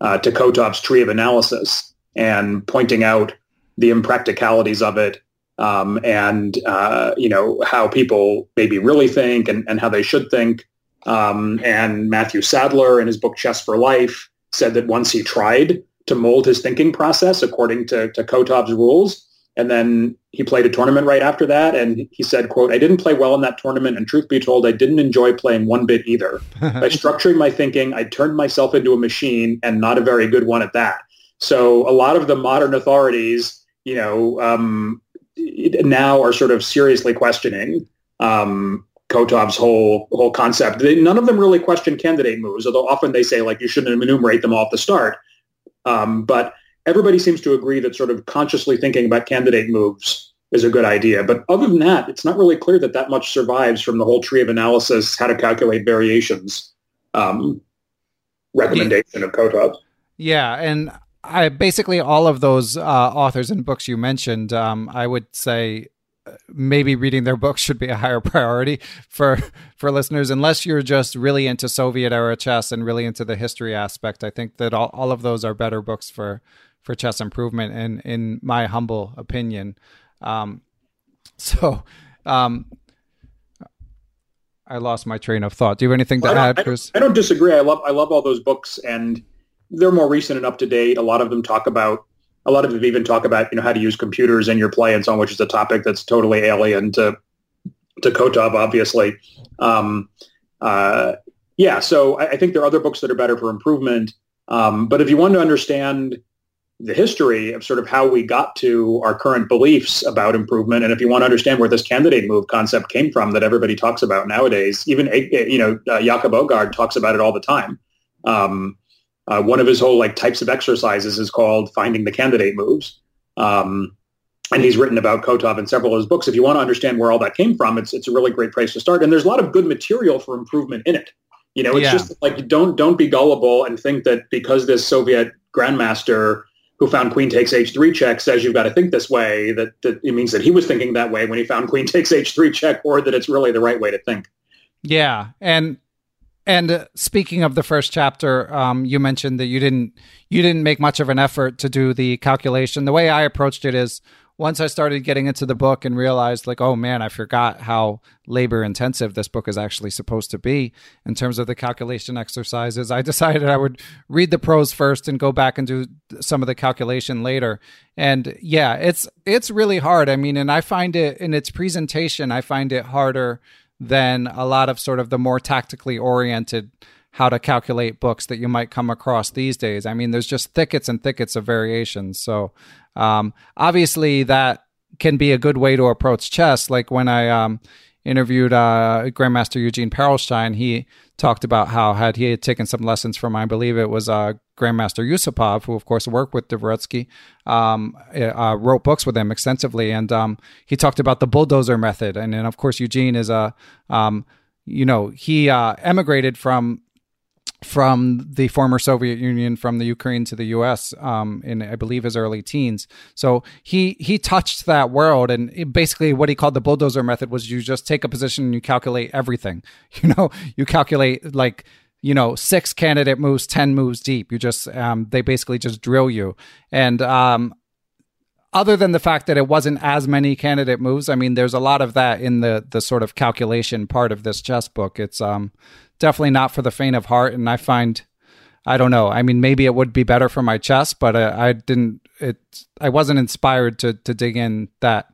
uh, to Kotov's tree of analysis and pointing out the impracticalities of it um, and uh, you know how people maybe really think and, and how they should think. Um, and Matthew Sadler in his book Chess for Life said that once he tried to mold his thinking process according to, to Kotov's rules. And then he played a tournament right after that. And he said, quote, I didn't play well in that tournament. And truth be told, I didn't enjoy playing one bit either. By structuring my thinking, I turned myself into a machine and not a very good one at that. So a lot of the modern authorities, you know, um, now are sort of seriously questioning um, Kotov's whole whole concept. They, none of them really question candidate moves, although often they say like you shouldn't enumerate them off the start. Um, but everybody seems to agree that sort of consciously thinking about candidate moves is a good idea. But other than that, it's not really clear that that much survives from the whole tree of analysis, how to calculate variations um, recommendation of Kotov. Yeah, and I basically all of those uh, authors and books you mentioned, um, I would say maybe reading their books should be a higher priority for for listeners. Unless you're just really into soviet era chess and really into the history aspect i think that all, all of those are better books for for chess improvement and in my humble opinion. Um, so um, i lost my train of thought. Do you have anything to add chris I don't, I don't disagree. I love i love all those books and they're more recent and up to date a lot of them talk about a lot of them even talk about you know how to use computers in your play and so on, which is a topic that's totally alien to to Kotov, obviously. Um, uh, yeah, so I, I, think there are other books that are better for improvement. Um, but if you want to understand the history of sort of how we got to our current beliefs about improvement, and if you want to understand where this candidate move concept came from that everybody talks about nowadays, even you know uh, Jakob Aagaard talks about it all the time. Um, uh, one of his whole like types of exercises is called finding the candidate moves. Um, and he's written about Kotov in several of his books. If you want to understand where all that came from, it's it's a really great place to start. And there's a lot of good material for improvement in it. You know, it's yeah. just like don't don't be gullible and think that because this Soviet grandmaster who found queen takes h3 check says you've got to think this way that, that it means that he was thinking that way when he found queen takes h3 check or that it's really the right way to think. Yeah, and and uh, speaking of the first chapter, um, you mentioned that you didn't you didn't make much of an effort to do the calculation. The way I approached it is once I started getting into the book and realized like, oh man, I forgot how labor intensive this book is actually supposed to be in terms of the calculation exercises. I decided I would read the prose first and go back and do some of the calculation later. And yeah, it's it's really hard. I mean, and I find it in its presentation, I find it harder than a lot of sort of the more tactically oriented how to calculate books that you might come across these days. I mean, there's just thickets and thickets of variations. So um, obviously that can be a good way to approach chess. Like when I um, interviewed uh, Grandmaster Eugene Perelshteyn, he talked about how had he had taken some lessons from, I believe it was uh, Grandmaster Yusupov, who of course worked with Dvoretsky, um, uh, wrote books with him extensively, and um, he talked about the bulldozer method, and then of course Eugene is a, um, you know, he uh, emigrated from from the former Soviet Union, from the Ukraine to the U.S. Um, in I believe his early teens. So he he touched that world, and basically what he called the bulldozer method was you just take a position and you calculate everything. You know, you calculate like you know six candidate moves, ten moves deep. You just um, they basically just drill you, and um, other than the fact that it wasn't as many candidate moves, I mean, there's a lot of that in the the sort of calculation part of this chess book. It's um definitely not for the faint of heart. And I find, I don't know. I mean, maybe it would be better for my chest, but uh, I didn't. It. I wasn't inspired to to dig in that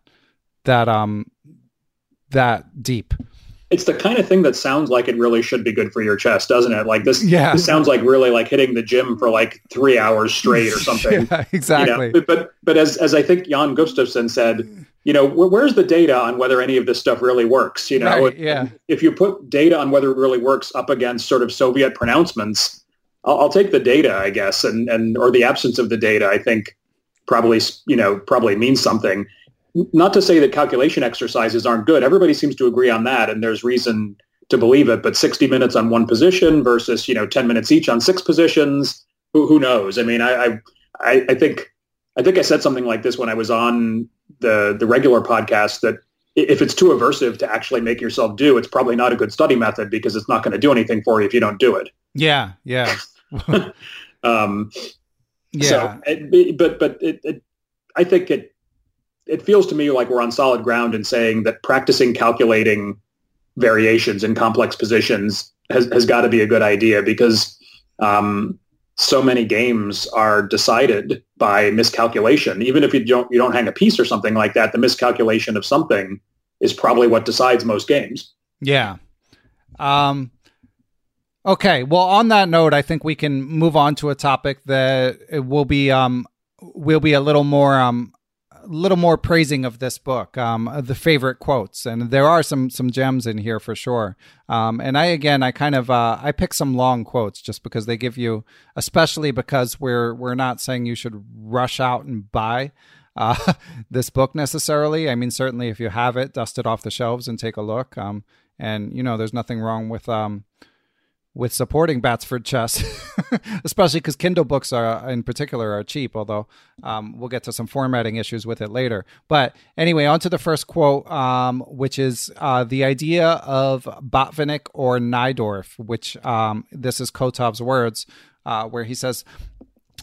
that um that deep. It's the kind of thing that sounds like it really should be good for your chest, doesn't it? Like this, yeah. this sounds like really like hitting the gym for like three hours straight or something. yeah, exactly. You know? But but as as I think Jan Gustafsson said, you know, where's the data on whether any of this stuff really works? You know, right, yeah. if you put data on whether it really works up against sort of Soviet pronouncements, I'll, I'll, take the data, I guess, and and or the absence of the data. I think probably you know probably means something. Not to say that calculation exercises aren't good. Everybody seems to agree on that, and there's reason to believe it. But 60 minutes on one position versus you know 10 minutes each on six positions, who who knows? I mean, I I I think I think I said something like this when I was on the the regular podcast that if it's too aversive to actually make yourself do, it's probably not a good study method because it's not going to do anything for you if you don't do it. Yeah, yeah, um, yeah. So, it, but but it, it, I think it it feels to me like we're on solid ground in saying that practicing calculating variations in complex positions has has got to be a good idea because um, so many games are decided by miscalculation. Even if you don't you don't hang a piece or something like that, the miscalculation of something is probably what decides most games. Yeah. Um okay, well on that note, I think we can move on to a topic that will be um will be a little more um little more praising of this book, um, the favorite quotes, and there are some some gems in here for sure. Um, and I again, I kind of uh, I pick some long quotes just because they give you, especially because we're we're not saying you should rush out and buy uh, this book necessarily. I mean, certainly if you have it, dust it off the shelves and take a look. Um, and you know, there's nothing wrong with um, with supporting Batsford Chess, especially because Kindle books are, in particular, are cheap. Although um, we'll get to some formatting issues with it later. But anyway, on to the first quote, um, which is uh, the idea of Botvinnik or Najdorf, which um, this is Kotov's words, uh, where he says,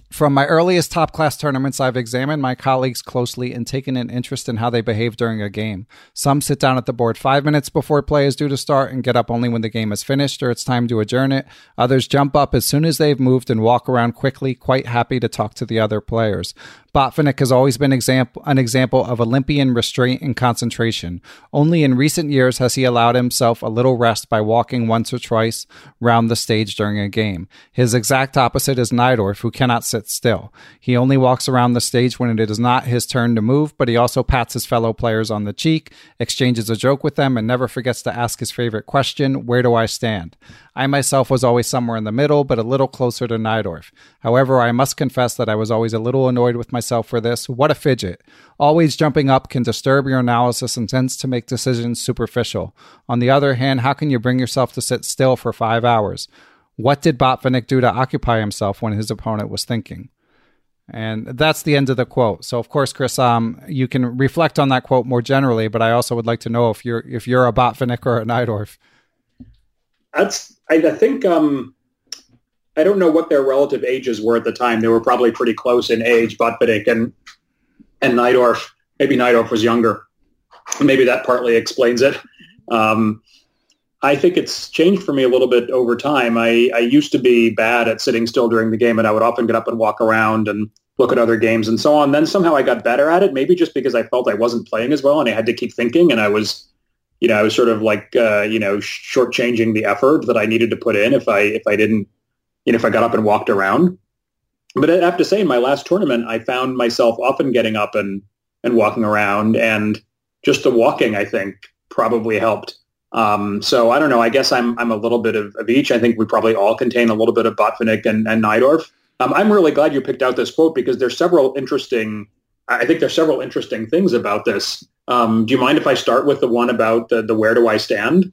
from my earliest top class tournaments, I've examined my colleagues closely and taken an interest in how they behave during a game. Some sit down at the board five minutes before play is due to start and get up only when the game is finished or it's time to adjourn it. Others jump up as soon as they've moved and walk around quickly, quite happy to talk to the other players. Botvinnik has always been example, an example of Olympian restraint and concentration. Only in recent years has he allowed himself a little rest by walking once or twice round the stage during a game. His exact opposite is Najdorf, who cannot sit still. He only walks around the stage when it is not his turn to move, but he also pats his fellow players on the cheek, exchanges a joke with them, and never forgets to ask his favorite question Where do I stand? I myself was always somewhere in the middle, but a little closer to Najdorf. However, I must confess that I was always a little annoyed with myself for this. What a fidget. Always jumping up can disturb your analysis and tends to make decisions superficial. On the other hand, how can you bring yourself to sit still for five hours? What did Botvinnik do to occupy himself when his opponent was thinking? And that's the end of the quote. So, of course, Chris, um, you can reflect on that quote more generally, but I also would like to know if you're if you're a Botvinnik or a Najdorf. That's I, I think um, I don't know what their relative ages were at the time. They were probably pretty close in age, Botvinnik and and Najdorf. Maybe Najdorf was younger. Maybe that partly explains it. Um, I think it's changed for me a little bit over time. I, I used to be bad at sitting still during the game, and I would often get up and walk around and look at other games and so on. Then somehow I got better at it, maybe just because I felt I wasn't playing as well and I had to keep thinking, and I was you know, I was sort of like, uh, you know, shortchanging the effort that I needed to put in if I if I didn't, you know, if I got up and walked around. But I have to say, in my last tournament, I found myself often getting up and and walking around, and just the walking, I think, probably helped. Um, so I don't know. I guess I'm I'm a little bit of, of each. I think we probably all contain a little bit of Botvinnik and, and Najdorf. Um, I'm really glad you picked out this quote because there's several interesting. I think there's several interesting things about this. Um, do you mind if I start with the one about the the where do I stand?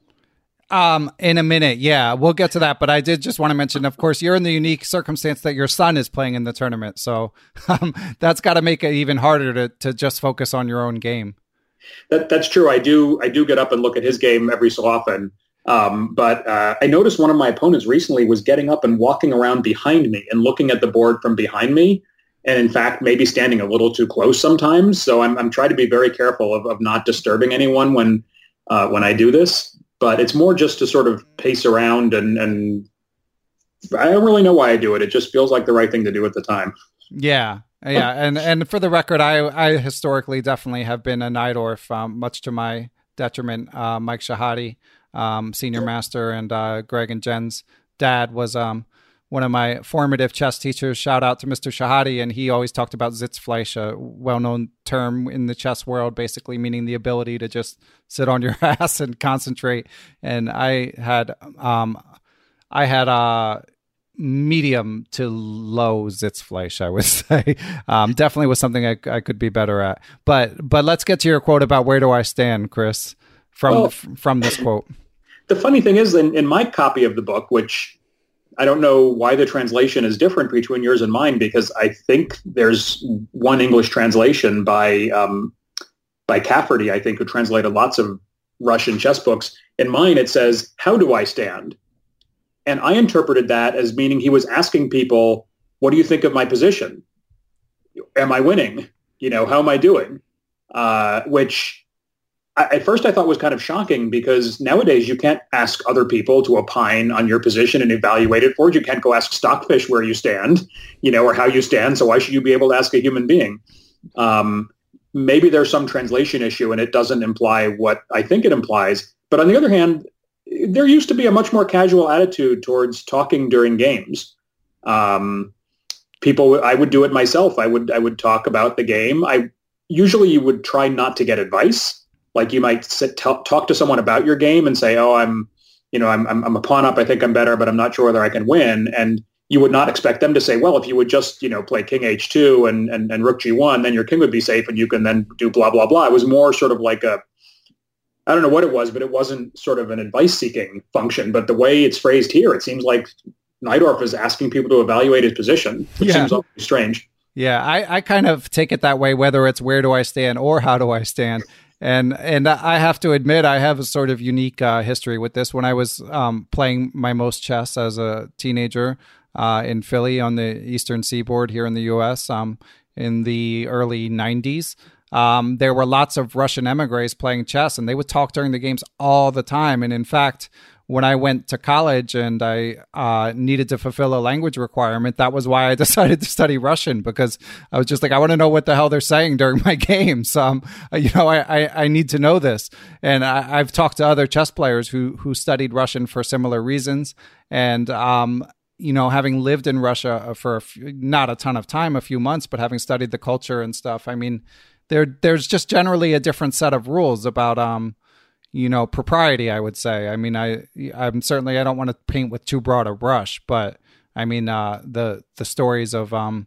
Um, in a minute, yeah, we'll get to that. But I did just want to mention, of course, you're in the unique circumstance that your son is playing in the tournament, so um, that's got to make it even harder to to just focus on your own game. That that's true. I do I do get up and look at his game every so often. Um, but uh, I noticed one of my opponents recently was getting up and walking around behind me and looking at the board from behind me. And in fact, maybe standing a little too close sometimes. So I'm, I'm trying to be very careful of, of not disturbing anyone when uh, when I do this. But it's more just to sort of pace around and, and I don't really know why I do it. It just feels like the right thing to do at the time. Yeah, yeah, and and for the record, I I historically definitely have been a Najdorf, um, much to my detriment. Uh, Mike Shahade, um, senior master, and uh, Greg and Jen's dad was um, one of my formative chess teachers. Shout out to Mr. Shahade, and he always talked about Sitzfleisch, a well-known term in the chess world, basically meaning the ability to just sit on your ass and concentrate. And I had, um, I had uh, medium to low Sitzfleisch, I would say. Um, definitely was something I, I could be better at. But but let's get to your quote about where do I stand, Chris, from well, from this quote the funny thing is, in, in my copy of the book, which I don't know why the translation is different between yours and mine, because I think there's one English translation by um, by Cafferty, I think, who translated lots of Russian chess books. In mine, it says, "How do I stand?" And I interpreted that as meaning he was asking people, "What do you think of my position? Am I winning? You know, how am I doing?" Uh, which at first I thought was kind of shocking because nowadays you can't ask other people to opine on your position and evaluate it for. You can't go ask Stockfish where you stand, you know, or how you stand. So why should you be able to ask a human being? Um, maybe there's some translation issue and it doesn't imply what I think it implies. But on the other hand, there used to be a much more casual attitude towards talking during games. Um, people, I would do it myself. I would, I would talk about the game. I usually you would try not to get advice like you might sit, t- talk to someone about your game and say, "Oh, I'm, you know, I'm, I'm, I'm a pawn up. I think I'm better, but I'm not sure whether I can win." And you would not expect them to say, "Well, if you would just, you know, play King H2 and and, and Rook G1, then your king would be safe, and you can then do blah blah blah." It was more sort of like a I don't know what it was, but it wasn't sort of an advice-seeking function. But the way it's phrased here, it seems like Najdorf is asking people to evaluate his position, which yeah. seems strange. Yeah, I, I kind of take it that way, whether it's where do I stand or how do I stand and and I have to admit I have a sort of unique uh, history with this. When I was um, playing my most chess as a teenager uh, in Philly on the Eastern Seaboard here in the U.S. Um, in the early '90s, um, there were lots of Russian emigres playing chess, and they would talk during the games all the time. And in fact, when I went to college and I uh, needed to fulfill a language requirement, that was why I decided to study Russian because I was just like, I want to know what the hell they're saying during my games. Um, you know, I, I, I, need to know this. And I, have talked to other chess players who who studied Russian for similar reasons. And um, you know, having lived in Russia uh, for a few, not a ton of time, a few months, but having studied the culture and stuff, I mean, there there's just generally a different set of rules about um you know propriety i would say i mean i i'm certainly i don't want to paint with too broad a brush but i mean uh, the the stories of um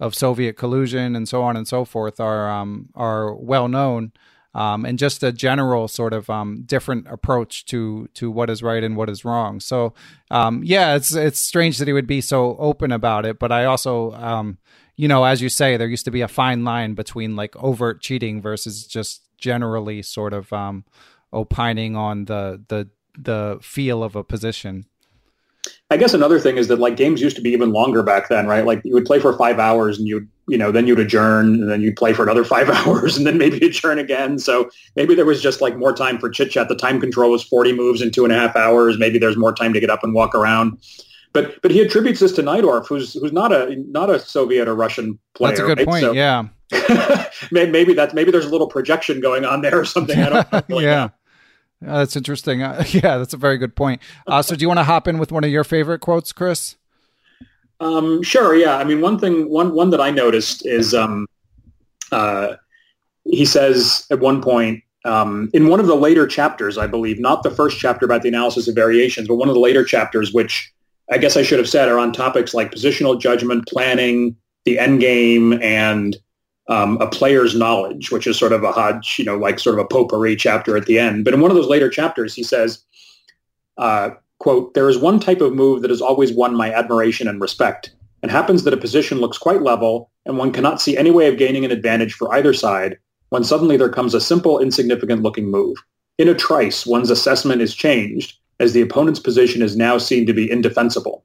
of soviet collusion and so on and so forth are um are well known um, and just a general sort of um, different approach to to what is right and what is wrong. So um, yeah, it's it's strange that he would be so open about it, but I also um, you know, as you say, there used to be a fine line between like overt cheating versus just generally sort of um, opining on the the the feel of a position. I guess another thing is that like games used to be even longer back then, right? Like you would play for five hours and you'd, you know, then you'd adjourn and then you'd play for another five hours and then maybe adjourn again. So maybe there was just like more time for chit chat. The time control was 40 moves in two and a half hours. Maybe there's more time to get up and walk around. But but he attributes this to Najdorf, who's who's not a not a Soviet or Russian player. That's a good right? point. So yeah. maybe that's maybe there's a little projection going on there or something. I don't really yeah. Know. Uh, that's interesting. Uh, yeah, that's a very good point. Uh, so, do you want to hop in with one of your favorite quotes, Chris? Um, sure. Yeah. I mean, one thing, one one that I noticed is um, uh, he says at one point, um, in one of the later chapters, I believe, not the first chapter about the analysis of variations, but one of the later chapters, which I guess I should have said are on topics like positional judgment, planning, the end game, and um, a player's knowledge, which is sort of a hodge, you know, like sort of a potpourri chapter at the end. But in one of those later chapters, he says, uh, quote, there is one type of move that has always won my admiration and respect. It happens that a position looks quite level and one cannot see any way of gaining an advantage for either side when suddenly there comes a simple, insignificant looking move. In a trice, one's assessment is changed as the opponent's position is now seen to be indefensible.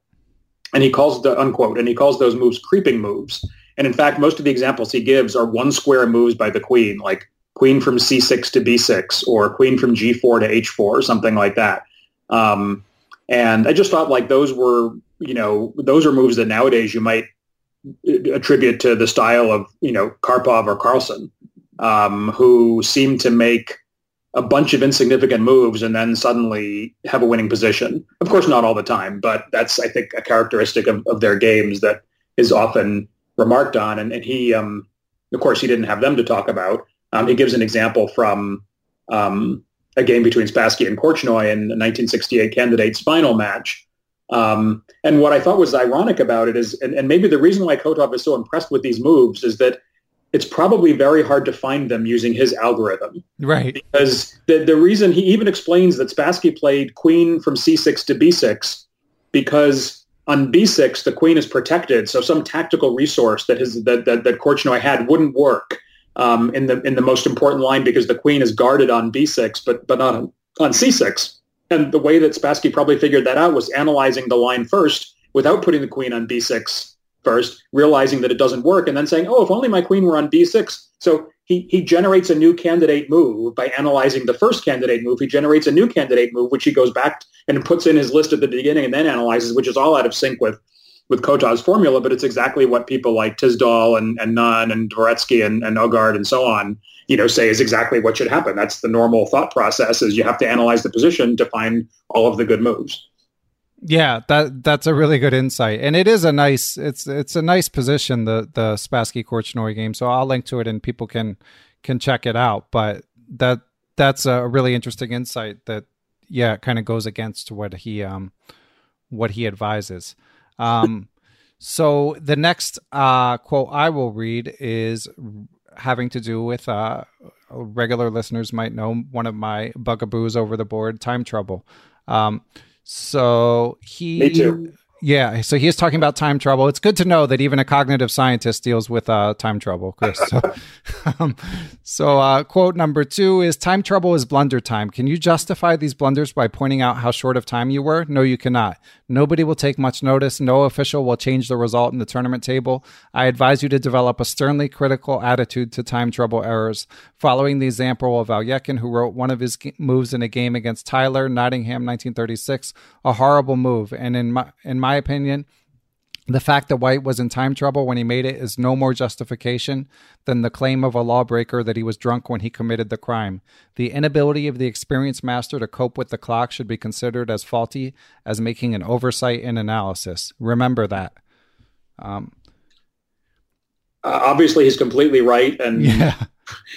And he calls the unquote, and he calls those moves creeping moves and in fact, most of the examples he gives are one square moves by the queen, like queen from c6 to b6 or queen from g4 to h4 or something like that. Um, and I just thought like those were, you know, those are moves that nowadays you might attribute to the style of, you know, Karpov or Carlsen, um, who seem to make a bunch of insignificant moves and then suddenly have a winning position. Of course, not all the time, but that's, I think, a characteristic of, of their games that is often remarked on. And, and he, um, of course, he didn't have them to talk about. Um, he gives an example from um, a game between Spassky and Korchnoi in the 1968 candidates final match. Um, and what I thought was ironic about it is, and, and, maybe the reason why Kotov is so impressed with these moves is that it's probably very hard to find them using his algorithm. Right. Because the, the reason he even explains that Spassky played queen from c6 to b6 because on b6, the queen is protected, so some tactical resource that his that that, that Korchnoi had wouldn't work um, in the in the most important line because the queen is guarded on b6, but but not on, on c6. And the way that Spassky probably figured that out was analyzing the line first without putting the queen on b6 first, realizing that it doesn't work, and then saying, "Oh, if only my queen were on b6." So he, he generates a new candidate move by analyzing the first candidate move. He generates a new candidate move, which he goes back and puts in his list at the beginning and then analyzes, which is all out of sync with with Kotov's formula, but it's exactly what people like Tisdall and, and Nunn and Dvoretsky and, and Aagaard and so on, you know, say is exactly what should happen. That's the normal thought process is you have to analyze the position to find all of the good moves. Yeah, that that's a really good insight, and it is a nice it's it's a nice position the the Spassky Korchnoi game. So I'll link to it, and people can can check it out. But that that's a really interesting insight that yeah kind of goes against what he um what he advises. Um, so the next uh, quote I will read is having to do with uh, regular listeners might know one of my bugaboos over the board, time trouble. Um, so he. Me too. Yeah, so he is talking about time trouble. It's good to know that even a cognitive scientist deals with uh, time trouble, Chris. So, um, so uh, quote number two is Time trouble is blunder time. Can you justify these blunders by pointing out how short of time you were? No, you cannot. Nobody will take much notice. No official will change the result in the tournament table. I advise you to develop a sternly critical attitude to time trouble errors, following the example of Alekhine, who wrote one of his moves in a game against Tylor, Nottingham, 1936, a horrible move. And in my, in my opinion, the fact that White was in time trouble when he made it is no more justification than the claim of a lawbreaker that he was drunk when he committed the crime. The inability of the experienced master to cope with the clock should be considered as faulty as making an oversight in analysis. Remember that. Um, uh, obviously, he's completely right, and yeah.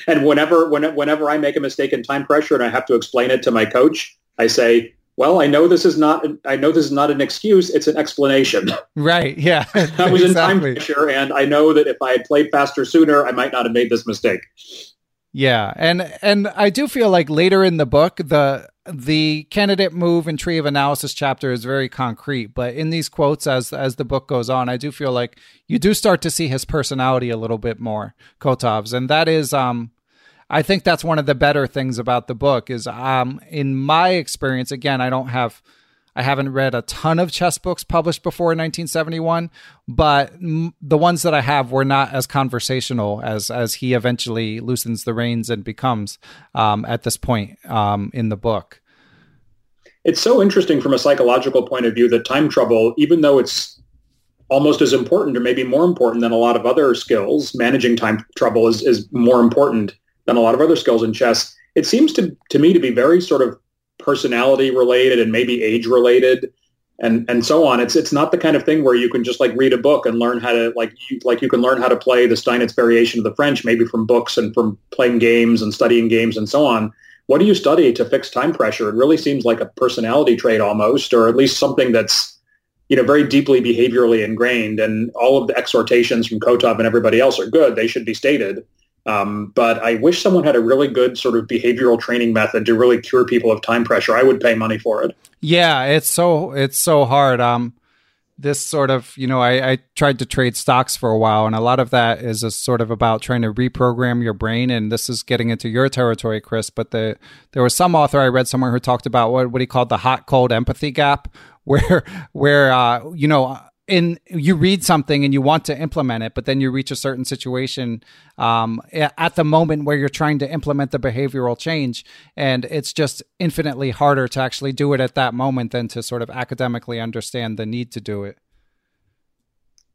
and whenever when, whenever I make a mistake in time pressure and I have to explain it to my coach, I say, well, I know this is not. I know this is not an excuse. It's an explanation. Right. Yeah. I was exactly. in time pressure, and I know that if I had played faster sooner, I might not have made this mistake. Yeah, and and I do feel like later in the book, the the candidate move and tree of analysis chapter is very concrete, but in these quotes, as as the book goes on, I do feel like you do start to see his personality a little bit more, Kotov's, and that is um I think that's one of the better things about the book is um in my experience again I don't have I haven't read a ton of chess books published before 1971 but the ones that I have were not as conversational as as he eventually loosens the reins and becomes um, at this point um, in the book. It's so interesting from a psychological point of view that time trouble even though it's almost as important or maybe more important than a lot of other skills managing time trouble is, is more important than a lot of other skills in chess. It seems to, to me to be very sort of personality related and maybe age related. and and so on. It's it's not the kind of thing where you can just like read a book and learn how to like you like you can learn how to play the Steinitz variation of the French maybe from books and from playing games and studying games and so on. What do you study to fix time pressure? It really seems like a personality trait almost, or at least something that's you know very deeply behaviorally ingrained. And all of the exhortations from Kotov and everybody else are good; they should be stated. Um, but I wish someone had a really good sort of behavioral training method to really cure people of time pressure. I would pay money for it. Yeah, it's so it's so hard. Um, this sort of you know I, I tried to trade stocks for a while, and a lot of that is a sort of about trying to reprogram your brain. And this is getting into your territory, Chris. But the there was some author I read somewhere who talked about what what he called the hot cold empathy gap, where where uh, you know in you read something and you want to implement it, but then you reach a certain situation um, at the moment where you're trying to implement the behavioral change, and it's just infinitely harder to actually do it at that moment than to sort of academically understand the need to do it.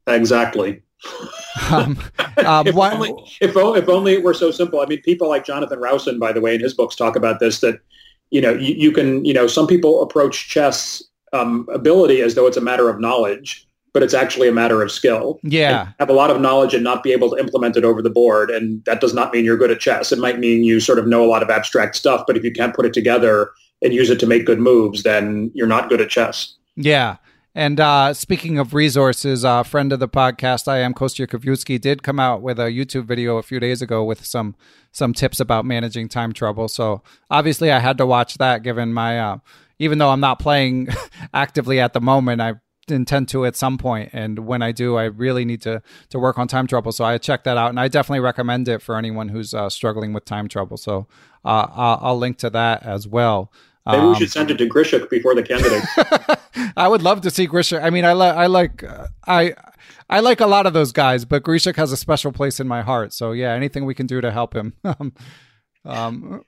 Exactly. um, um, if, what, only, if, if, only it were so simple. I mean, people like Jonathan Rowson, by the way, in his books talk about this, that, you know, you, you can, you know, some people approach chess um, ability as though it's a matter of knowledge but it's actually a matter of skill. Yeah. have a lot of knowledge and not be able to implement it over the board. And that does not mean you're good at chess. It might mean you sort of know a lot of abstract stuff, but if you can't put it together and use it to make good moves, then you're not good at chess. Yeah. And uh, speaking of resources, a uh, friend of the podcast, I am Kostya Kavutskiy, did come out with a YouTube video a few days ago with some some tips about managing time trouble. So obviously, I had to watch that, given my uh, even though I'm not playing actively at the moment, I intend to at some point and when i do i really need to to work on time trouble. So i check that out and i definitely recommend it for anyone who's uh, struggling with time trouble. So uh, I'll, I'll, link to that as well. Maybe um, we should send it to Grischuk before the candidate. I would love to see Grischuk i mean i, li- I like uh, i i like a lot of those guys but Grischuk has a special place in my heart. So yeah anything we can do to help him. Um, um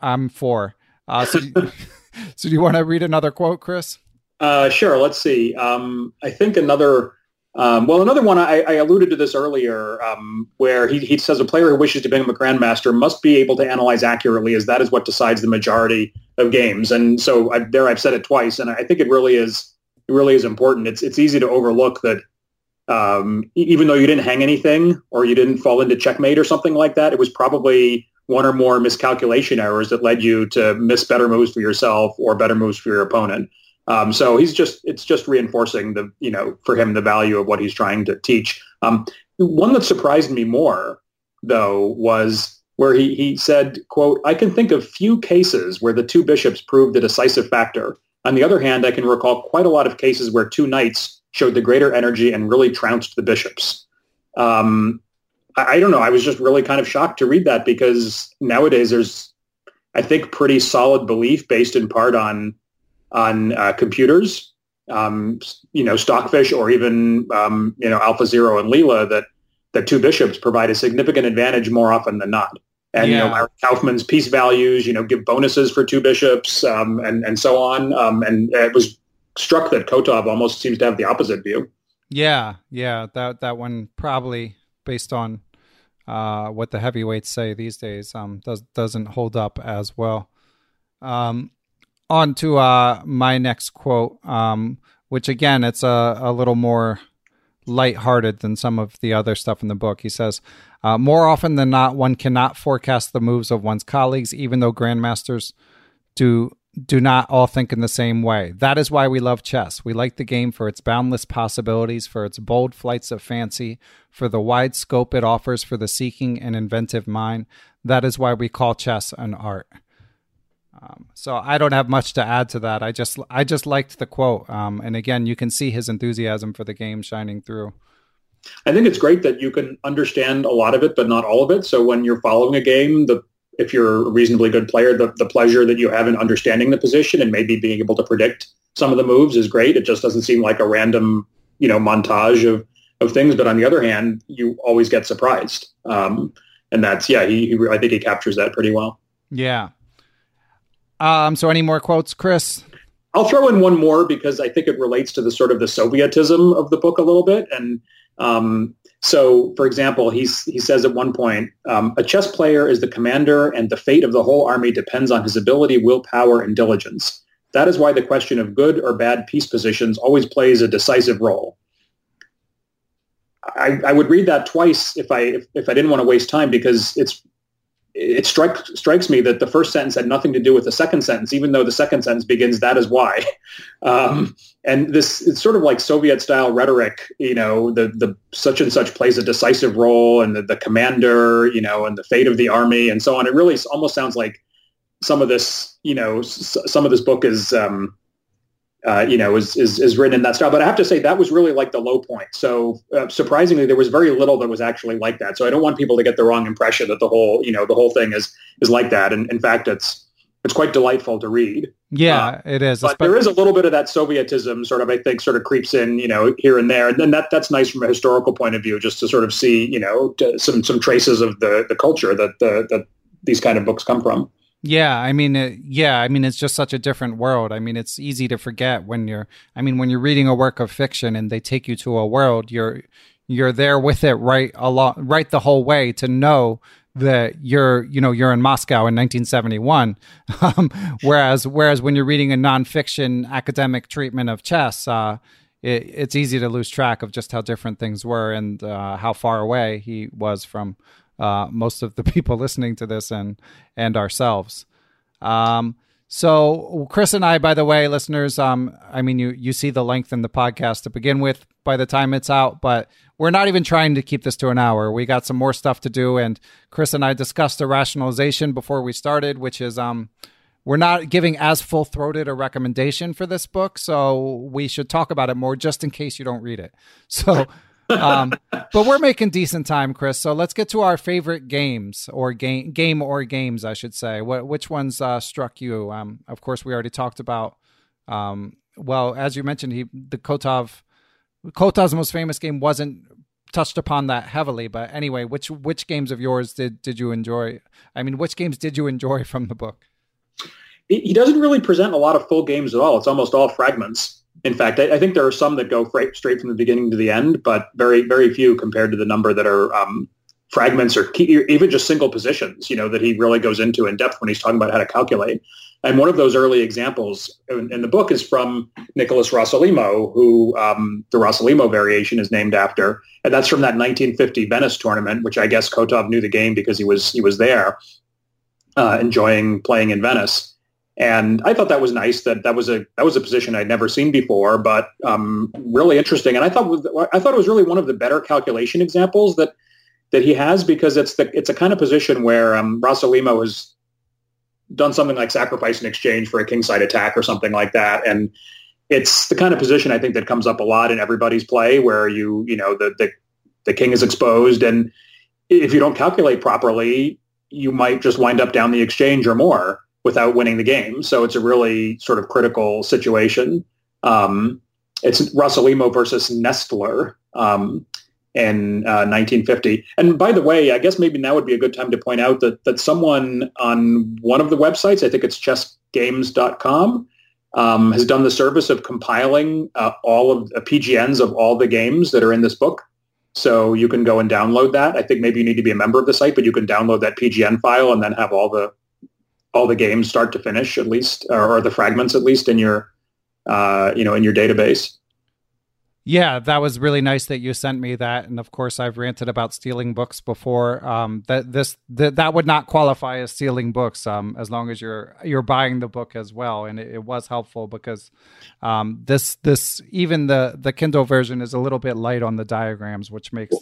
i'm for. Uh, so, so do you want to read another quote chris uh, sure. Let's see. Um, I think another. Um, well, another one I, I, alluded to this earlier, um, where he, he says a player who wishes to become a grandmaster must be able to analyze accurately, as that is what decides the majority of games. And so I, there, I've said it twice, and I think it really is. It really is important. It's it's easy to overlook that um, even though you didn't hang anything or you didn't fall into checkmate or something like that, it was probably one or more miscalculation errors that led you to miss better moves for yourself or better moves for your opponent. Um, so he's just it's just reinforcing the you know for him the value of what he's trying to teach. Um, one that surprised me more though was where he, he said, quote, I can think of few cases where the two bishops proved the decisive factor. On the other hand, I can recall quite a lot of cases where two knights showed the greater energy and really trounced the bishops. Um, I, I don't know. I was just really kind of shocked to read that because nowadays there's, I think, pretty solid belief based in part on on uh, computers, um, you know, Stockfish or even, um, you know, AlphaZero and Leela that, that two bishops provide a significant advantage more often than not. And, yeah. you know, Kaufman's piece values, you know, give bonuses for two bishops um, and, and so on. Um, and it was struck that Kotov almost seems to have the opposite view. Yeah, yeah, that that one probably based on uh, what the heavyweights say these days um, does doesn't hold up as well. Um, on to uh, my next quote, um, which again, it's a, a little more lighthearted than some of the other stuff in the book. He says, uh, More often than not, one cannot forecast the moves of one's colleagues, even though grandmasters do do not all think in the same way. That is why we love chess. We like the game for its boundless possibilities, for its bold flights of fancy, for the wide scope it offers for the seeking and inventive mind. That is why we call chess an art. Um, so I don't have much to add to that. I just I just liked the quote, um, and again, you can see his enthusiasm for the game shining through. I think it's great that you can understand a lot of it, but not all of it. So when you're following a game, the if you're a reasonably good player, the, the pleasure that you have in understanding the position and maybe being able to predict some of the moves is great. It just doesn't seem like a random, you know, montage of, of things. But on the other hand, you always get surprised. Um, and that's, yeah, he, he, I think he captures that pretty well. Yeah. Um, so any more quotes, Chris? I'll throw in one more because I think it relates to the sort of the Sovietism of the book a little bit. And um, so, for example, he's, he says at one point, um, a chess player is the commander and the fate of the whole army depends on his ability, willpower, and diligence. That is why the question of good or bad piece positions always plays a decisive role. I, I would read that twice if I if, if I didn't want to waste time because it's it strikes strikes me that the first sentence had nothing to do with the second sentence, even though the second sentence begins "that is why," um, and this it's sort of like Soviet style rhetoric. You know, the the such and such plays a decisive role, and the, the commander, you know, and the fate of the army, and so on. It really almost sounds like some of this, you know, some of this book is. Um, uh, you know, is, is, is written in that style. But I have to say that was really like the low point. So uh, surprisingly, there was very little that was actually like that. So I don't want people to get the wrong impression that the whole, you know, the whole thing is is like that. And in fact, it's it's quite delightful to read. Yeah, uh, it is. But there is a little bit of that Sovietism sort of, I think, sort of creeps in, you know, here and there. And then that that's nice from a historical point of view, just to sort of see, you know, some some traces of the the culture that the, that these kind of books come from. Yeah, I mean, yeah, I mean, it's just such a different world. I mean, it's easy to forget when you're. I mean, when you're reading a work of fiction and they take you to a world, you're you're there with it right along, right the whole way to know that you're, you know, you're in Moscow in 1971. Um, whereas, whereas when you're reading a nonfiction academic treatment of chess, uh, it, it's easy to lose track of just how different things were and uh, how far away he was from uh, most of the people listening to this and and ourselves. Um, so Chris and I, by the way, listeners, um, I mean you you see the length in the podcast to begin with by the time it's out, but we're not even trying to keep this to an hour. We got some more stuff to do, and Chris and I discussed a rationalization before we started, which is um, we're not giving as full throated a recommendation for this book, so we should talk about it more just in case you don't read it. So um, but we're making decent time, Chris. So let's get to our favorite games or game game or games, I should say. What which ones uh, struck you? Um, of course, we already talked about. Um, well, as you mentioned, he the Kotov Kotov's most famous game wasn't touched upon that heavily. But anyway, which which games of yours did did you enjoy? I mean, which games did you enjoy from the book? He doesn't really present a lot of full games at all. It's almost all fragments in fact, I, I, think there are some that go straight from the beginning to the end, but very, very few compared to the number that are um, fragments or key, even just single positions, you know, that he really goes into in depth when he's talking about how to calculate. And one of those early examples in, in the book is from Nicholas Rossolimo, who um, the Rossolimo variation is named after. And that's from that 1950 Venice tournament, which I guess Kotov knew the game because he was he was there uh, enjoying playing in Venice. And I thought that was nice. That that was a that was a position I'd never seen before, but um, really interesting. And I thought I thought it was really one of the better calculation examples that that he has because it's the it's a kind of position where um, Rossolimo has done something like sacrifice in exchange for a kingside attack or something like that, and it's the kind of position I think that comes up a lot in everybody's play where you you know the the, the king is exposed, and if you don't calculate properly, you might just wind up down the exchange or more without winning the game. So it's a really sort of critical situation. Um, it's Rossolimo versus Nestler um, in uh, 1950. And by the way, I guess maybe now would be a good time to point out that that someone on one of the websites, I think it's chessgames.com, um, has done the service of compiling uh, all of the PGNs of all the games that are in this book. So you can go and download that. I think maybe you need to be a member of the site, but you can download that PGN file and then have all the all the games start to finish at least or, the fragments at least in your uh, you know in your database? Yeah that was really nice that you sent me that. And of course i've ranted about stealing books before. Um, that this that that would not qualify as stealing books um, as long as you're you're buying the book as well. And it, it was helpful because um, this this even the the kindle version is a little bit light on the diagrams which makes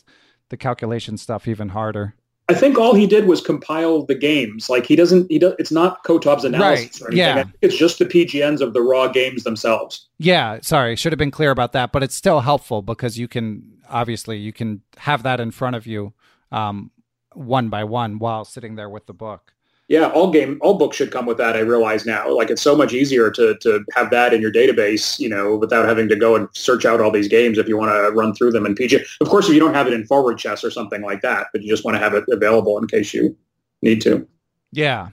the calculation stuff even harder I think all he did was compile the games. Like he doesn't, he does. It's not Kotov's analysis right. Yeah, it's just the PGNs of the raw games themselves. Yeah, sorry, should have been clear about that, but it's still helpful because you can obviously you can have that in front of you, um, one by one while sitting there with the book yeah, all game, all books should come with that. I realize now, like it's so much easier to to have that in your database, you know, without having to go and search out all these games if you want to run through them in PG. Of course, if you don't have it in forward chess or something like that, but you just want to have it available in case you need to. Yeah.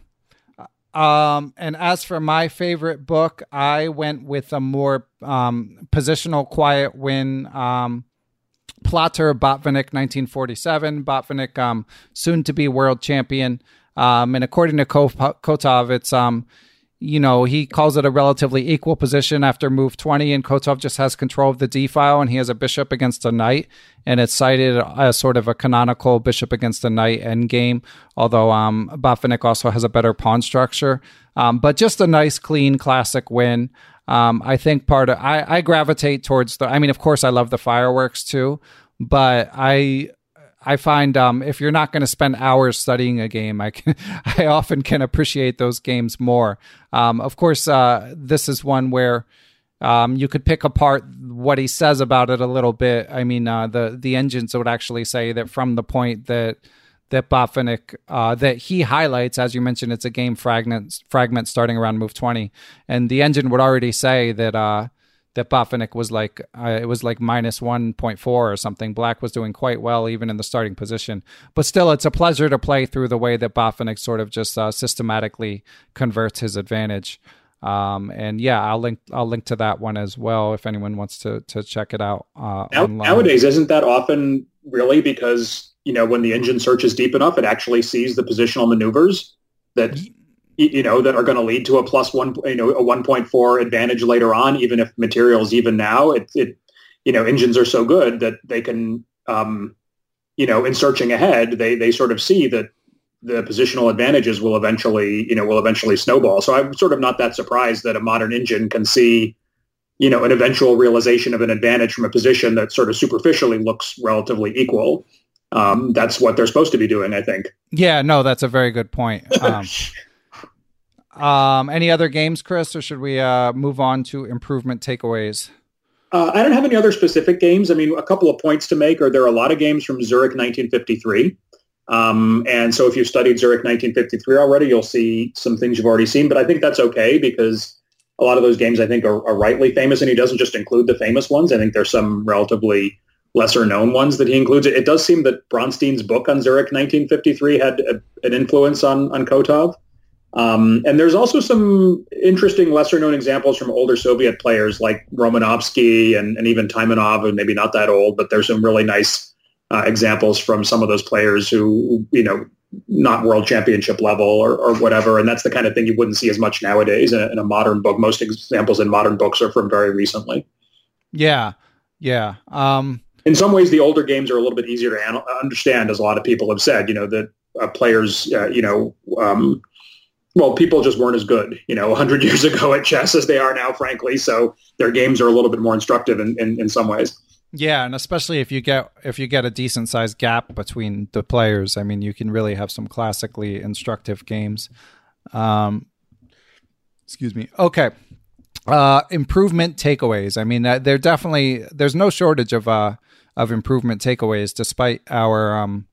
Um, and as for my favorite book, I went with a more um, positional quiet win. Um, Plater Botvinnik, 1947. Botvinnik, um, soon to be world champion. Um, and according to Kotov, it's um, you know, he calls it a relatively equal position after move 20, and Kotov just has control of the d file, and he has a bishop against a knight, and it's cited as sort of a canonical bishop against a knight endgame, although um, also has a better pawn structure. Um, but just a nice, clean, classic win. Um, I think part of I, I gravitate towards the. I mean, of course, I love the fireworks too, but I I find um, if you're not going to spend hours studying a game, I can, I often can appreciate those games more. Um, of course, uh, this is one where um, you could pick apart what he says about it a little bit. I mean, uh, the the engines would actually say that from the point that that Botvinnik uh, that he highlights, as you mentioned, it's a game fragment fragment starting around move twenty, and the engine would already say that uh, that Botvinnik was like uh, it was like minus 1.4 or something. Black was doing quite well even in the starting position, but still, it's a pleasure to play through the way that Botvinnik sort of just uh, systematically converts his advantage. Um, and yeah, I'll link I'll link to that one as well if anyone wants to to check it out. Uh, now, nowadays, isn't that often really because you know when the engine searches deep enough, it actually sees the positional maneuvers that you know, that are going to lead to a plus one, you know, a 1.4 advantage later on, even if materials even now, it, it, you know, engines are so good that they can, um, you know, in searching ahead, they, they sort of see that the positional advantages will eventually, you know, will eventually snowball. So I'm sort of not that surprised that a modern engine can see, you know, an eventual realization of an advantage from a position that sort of superficially looks relatively equal. Um, that's what they're supposed to be doing, I think. Yeah, no, that's a very good point. Um, Um, any other games, Chris, or should we uh, move on to improvement takeaways? Uh, I don't have any other specific games. I mean, a couple of points to make are there are a lot of games from Zurich 1953. Um, and so if you've studied Zurich 1953 already, you'll see some things you've already seen. But I think that's okay because a lot of those games I think are, are rightly famous, and he doesn't just include the famous ones. I think there's some relatively lesser known ones that he includes. It, it does seem that Bronstein's book on Zurich 1953 had a, an influence on on Kotov. Um, and there's also some interesting lesser known examples from older Soviet players like Romanovsky and, and even Taimanov, and maybe not that old, but there's some really nice uh, examples from some of those players who, you know, not world championship level or, or whatever. And that's the kind of thing you wouldn't see as much nowadays in a, in a modern book. Most examples in modern books are from very recently. Yeah. Yeah. Um, in some ways, the older games are a little bit easier to understand, as a lot of people have said, you know, that uh, players, uh, you know, um, well, people just weren't as good, you know, 100 years ago at chess as they are now, frankly. So their games are a little bit more instructive in, in, in some ways. Yeah, and especially if you get if you get a decent sized gap between the players, I mean, you can really have some classically instructive games. Um, excuse me. Okay, uh, improvement takeaways. I mean, uh, there definitely there's no shortage of uh, of improvement takeaways, despite our um,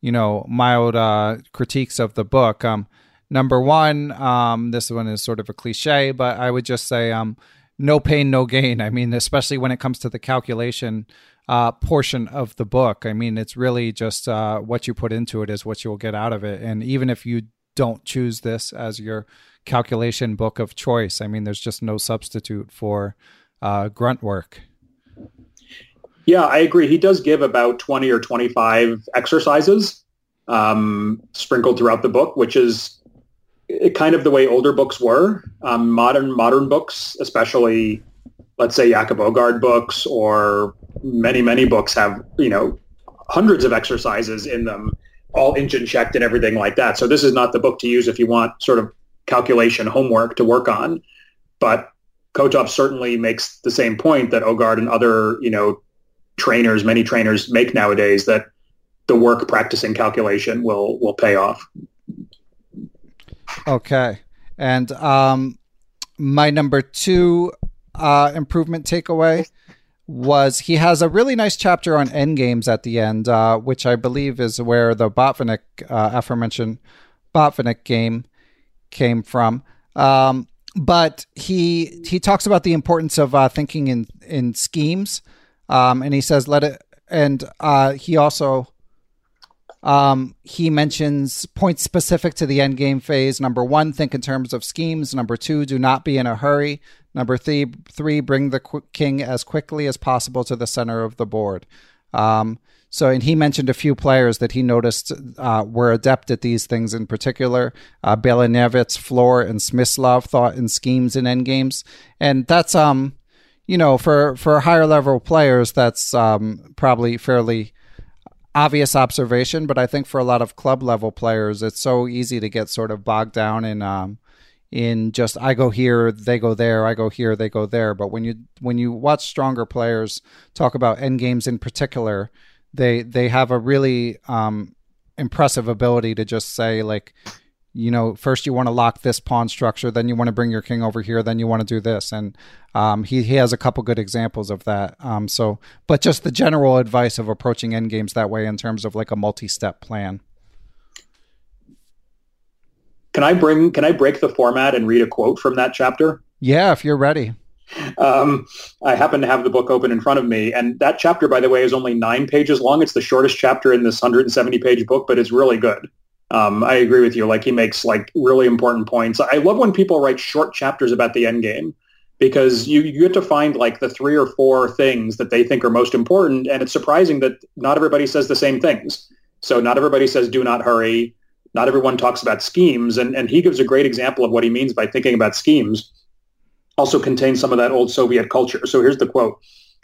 you know mild uh, critiques of the book. Um, Number one, um, this one is sort of a cliche, but I would just say um, no pain, no gain. I mean, especially when it comes to the calculation uh, portion of the book. I mean, it's really just uh, what you put into it is what you will get out of it. And even if you don't choose this as your calculation book of choice, I mean, there's just no substitute for uh, grunt work. Yeah, I agree. He does give about 20 or 25 exercises um, sprinkled throughout the book, which is it, kind of the way older books were. Um, modern modern books, especially let's say Jakob Aagaard books or many many books have you know hundreds of exercises in them, all engine checked and everything like that. So this is not the book to use if you want sort of calculation homework to work on. But Kotov certainly makes the same point that Aagaard and other you know trainers, many trainers make nowadays that the work practicing calculation will will pay off. Okay. And um, my number two uh, improvement takeaway was he has a really nice chapter on endgames at the end, uh, which I believe is where the Botvinnik, uh, aforementioned Botvinnik game came from. Um, but he he talks about the importance of uh, thinking in in schemes, um, and he says let it. And uh, he also um, he mentions points specific to the end game phase. Number one, think in terms of schemes. Number two, do not be in a hurry. Number three, three bring the qu- king as quickly as possible to the center of the board. Um, so, and he mentioned a few players that he noticed uh, were adept at these things in particular. Uh, Belianowicz, Flohr, and Smyslov thought in schemes and endgames. And that's, um, you know, for, for higher level players, that's um, probably fairly obvious observation. But I think for a lot of club level players, it's so easy to get sort of bogged down in, um, in just I go here, they go there, I go here, they go there. But when you when you watch stronger players talk about end games in particular, they they have a really um, impressive ability to just say like you know first you want to lock this pawn structure then you want to bring your king over here then you want to do this. And um, he, he has a couple good examples of that. Um, so but just the general advice of approaching end games that way in terms of like a multi-step plan. Can i bring can i break the format and read a quote from that chapter? Yeah if you're ready. Um, I happen to have the book open in front of me, and that chapter, by the way, is only nine pages long. It's the shortest chapter in this 170-page book, but it's really good. Um, I agree with you. Like he makes like really important points. I love when people write short chapters about the end game because you, you get to find like the three or four things that they think are most important, and it's surprising that not everybody says the same things. So not everybody says do not hurry. Not everyone talks about schemes, and, and he gives a great example of what he means by thinking about schemes also contains some of that old Soviet culture. So here's the quote.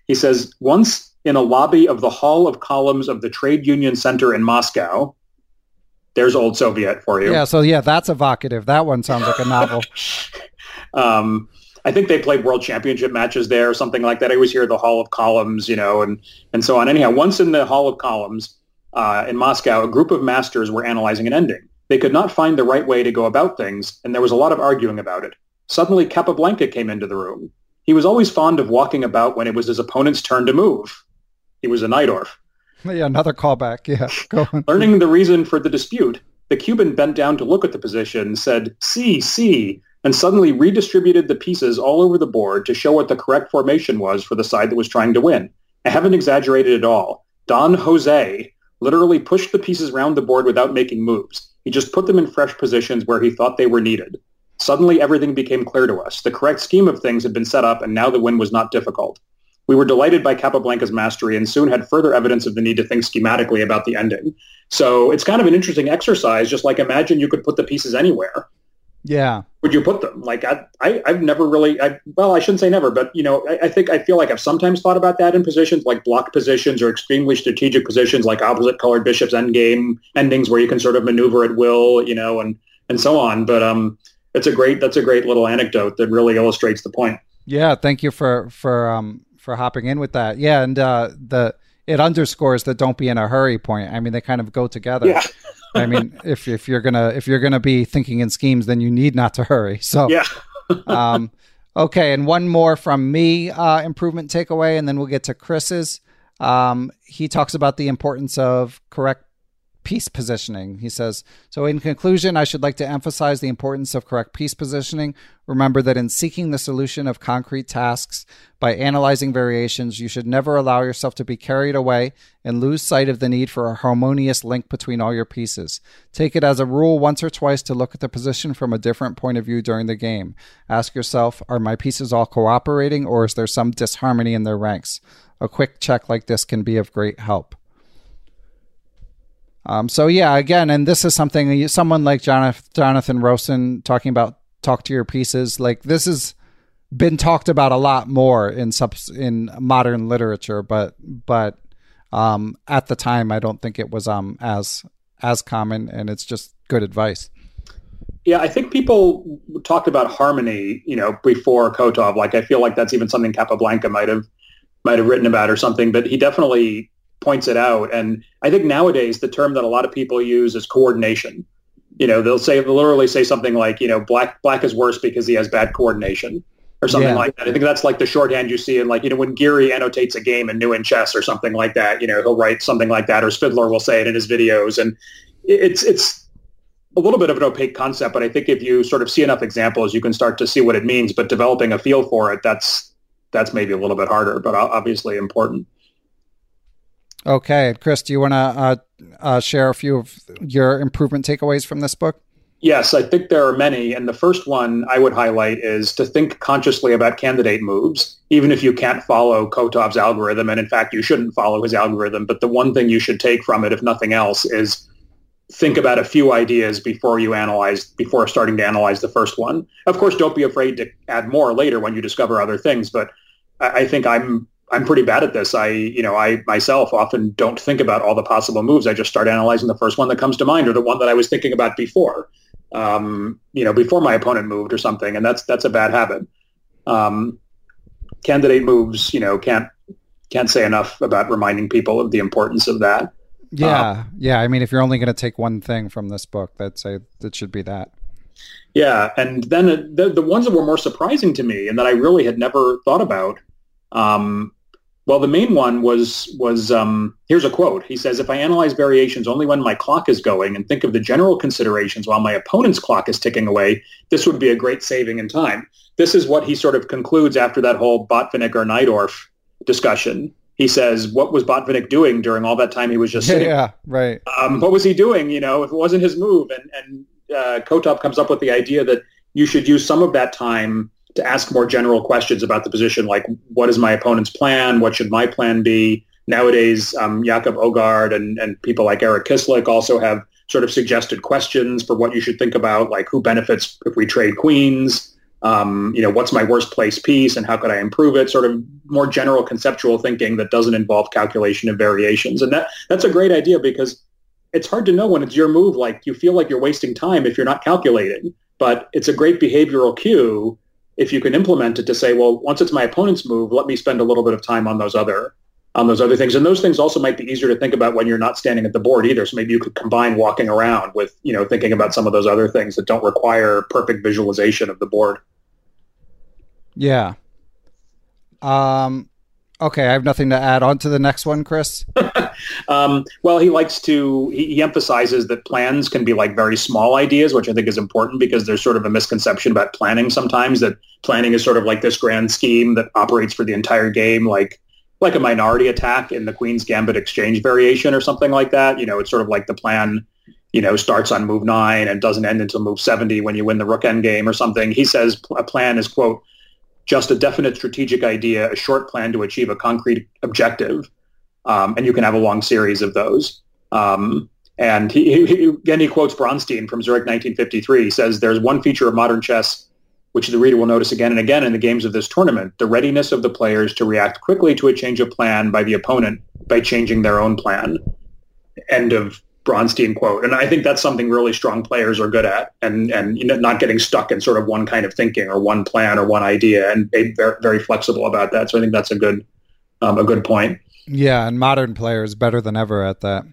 He says, once in a lobby of the Hall of Columns of the Trade Union Center in Moscow, there's old Soviet for you. Yeah, so yeah, that's evocative. That one sounds like a novel. um, I think they played world championship matches there or something like that. I always hear the Hall of Columns, you know, and, and so on. Anyhow, once in the Hall of Columns uh, in Moscow, a group of masters were analyzing an ending. They could not find the right way to go about things, and there was a lot of arguing about it. Suddenly, Capablanca came into the room. He was always fond of walking about when it was his opponent's turn to move. He was a Najdorf. Yeah, another callback. Yeah, go on. Learning the reason for the dispute, the Cuban bent down to look at the position, said, see, see, and suddenly redistributed the pieces all over the board to show what the correct formation was for the side that was trying to win. I haven't exaggerated at all. Don Jose literally pushed the pieces round the board without making moves. He just put them in fresh positions where he thought they were needed. Suddenly everything became clear to us. The correct scheme of things had been set up and now the win was not difficult. We were delighted by Capablanca's mastery and soon had further evidence of the need to think schematically about the ending. So it's kind of an interesting exercise. Just like imagine you could put the pieces anywhere. Yeah. Would you put them? Like I, I have never really. I, well, I shouldn't say never, but you know, I, I, think I feel like I've sometimes thought about that in positions like block positions or extremely strategic positions like opposite colored bishops endgame endings where you can sort of maneuver at will, you know, and and so on. But um, it's a great that's a great little anecdote that really illustrates the point. Yeah, thank you for for um for hopping in with that. Yeah, and uh, the it underscores the don't be in a hurry point. I mean, they kind of go together. Yeah. I mean, if if you're gonna if you're gonna be thinking in schemes, then you need not to hurry. So yeah. um, okay, and one more from me uh, improvement takeaway, and then we'll get to Chris's. Um, he talks about the importance of correct piece positioning. He says, So, in conclusion, I should like to emphasize the importance of correct piece positioning. Remember that in seeking the solution of concrete tasks by analyzing variations, you should never allow yourself to be carried away and lose sight of the need for a harmonious link between all your pieces. Take it as a rule once or twice to look at the position from a different point of view during the game. Ask yourself, Are my pieces all cooperating or is there some disharmony in their ranks? A quick check like this can be of great help. Um, so yeah, again, and this is something someone like Jonathan, Jonathan Rowson talking about talk to your pieces. Like this has been talked about a lot more in sub in modern literature, but but um, at the time, I don't think it was um, as as common, and it's just good advice. Yeah, I think people talked about harmony, you know, before Kotov. Like, I feel like that's even something Capablanca might have might have written about or something. But he definitely points it out. And I think nowadays the term that a lot of people use is coordination. You know, they'll say they'll literally say something like, you know, black black is worse because he has bad coordination or something yeah. like that. I think that's like the shorthand you see in like, you know, when Giri annotates a game in New in Chess or something like that, you know, he'll write something like that or Spidler will say it in his videos. And it's it's a little bit of an opaque concept, but I think if you sort of see enough examples, you can start to see what it means. But developing a feel for it, that's that's maybe a little bit harder, but obviously important. Okay, Chris, do you want to uh, uh, share a few of your improvement takeaways from this book? Yes, I think there are many. And the first one I would highlight is to think consciously about candidate moves, even if you can't follow Kotov's algorithm. And in fact, you shouldn't follow his algorithm. But the one thing you should take from it, if nothing else, is think about a few ideas before you analyze, before starting to analyze the first one. Of course, don't be afraid to add more later when you discover other things. But I think I'm I'm pretty bad at this. I, you know, I myself often don't think about all the possible moves. I just start analyzing the first one that comes to mind or the one that I was thinking about before um, you know, before my opponent moved or something, and that's that's a bad habit. Um, candidate moves, you know, can't can't say enough about reminding people of the importance of that. Yeah, um, yeah. I mean, if you're only going to take one thing from this book, that's say that should be that. Yeah, and then the the ones that were more surprising to me and that I really had never thought about um, well, the main one was was um, here's a quote. He says, "If I analyze variations only when my clock is going and think of the general considerations while my opponent's clock is ticking away, this would be a great saving in time." This is what he sort of concludes after that whole Botvinnik or Najdorf discussion. He says, "What was Botvinnik doing during all that time he was just sitting? Yeah, right. Um, what was he doing? You know, if it wasn't his move." And and uh, Kotov comes up with the idea that you should use some of that time to ask more general questions about the position, like what is my opponent's plan? What should my plan be? Nowadays, um, Jakob Aagaard and, and people like Erik Kislik also have sort of suggested questions for what you should think about, like who benefits if we trade queens? Um, you know, what's my worst place piece and how could I improve it? Sort of more general conceptual thinking that doesn't involve calculation of variations. And that that's a great idea because it's hard to know when it's your move. Like you feel like you're wasting time if you're not calculating, but it's a great behavioral cue if you can implement it to say, well, once it's my opponent's move, let me spend a little bit of time on those other on those other things. And those things also might be easier to think about when you're not standing at the board either. So maybe you could combine walking around with, you know, thinking about some of those other things that don't require perfect visualization of the board. Yeah. Um Okay, I have nothing to add on to the next one, Chris. um, well, he likes to, he, he, emphasizes that plans can be like very small ideas, which I think is important because there's sort of a misconception about planning sometimes that planning is sort of like this grand scheme that operates for the entire game, like like a minority attack in the Queen's Gambit exchange variation or something like that. You know, it's sort of like the plan, you know, starts on move nine and doesn't end until move 70 when you win the rook end game or something. He says a plan is, quote, just a definite strategic idea, a short plan to achieve a concrete objective. Um, and you can have a long series of those. Um, and he, he, again, he quotes Bronstein from Zurich 1953. He says, there's one feature of modern chess which the reader will notice again and again in the games of this tournament, the readiness of the players to react quickly to a change of plan by the opponent by changing their own plan. End of Bronstein quote. And I think that's something really strong players are good at and, and you know, not getting stuck in sort of one kind of thinking or one plan or one idea and very, very flexible about that. So I think that's a good, um, a good point. Yeah. And modern players better than ever at that.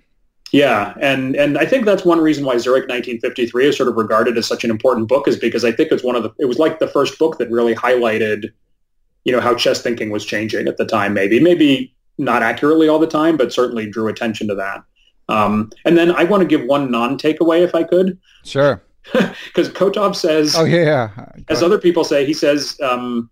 Yeah, and and I think that's one reason why Zurich 1953 is sort of regarded as such an important book is because I think it's one of the it was like the first book that really highlighted, you know, how chess thinking was changing at the time. Maybe maybe not accurately all the time, but certainly drew attention to that. Um, and then I want to give one non-takeaway if I could. Sure. Because Kotov says, oh yeah, as other people say, he says um,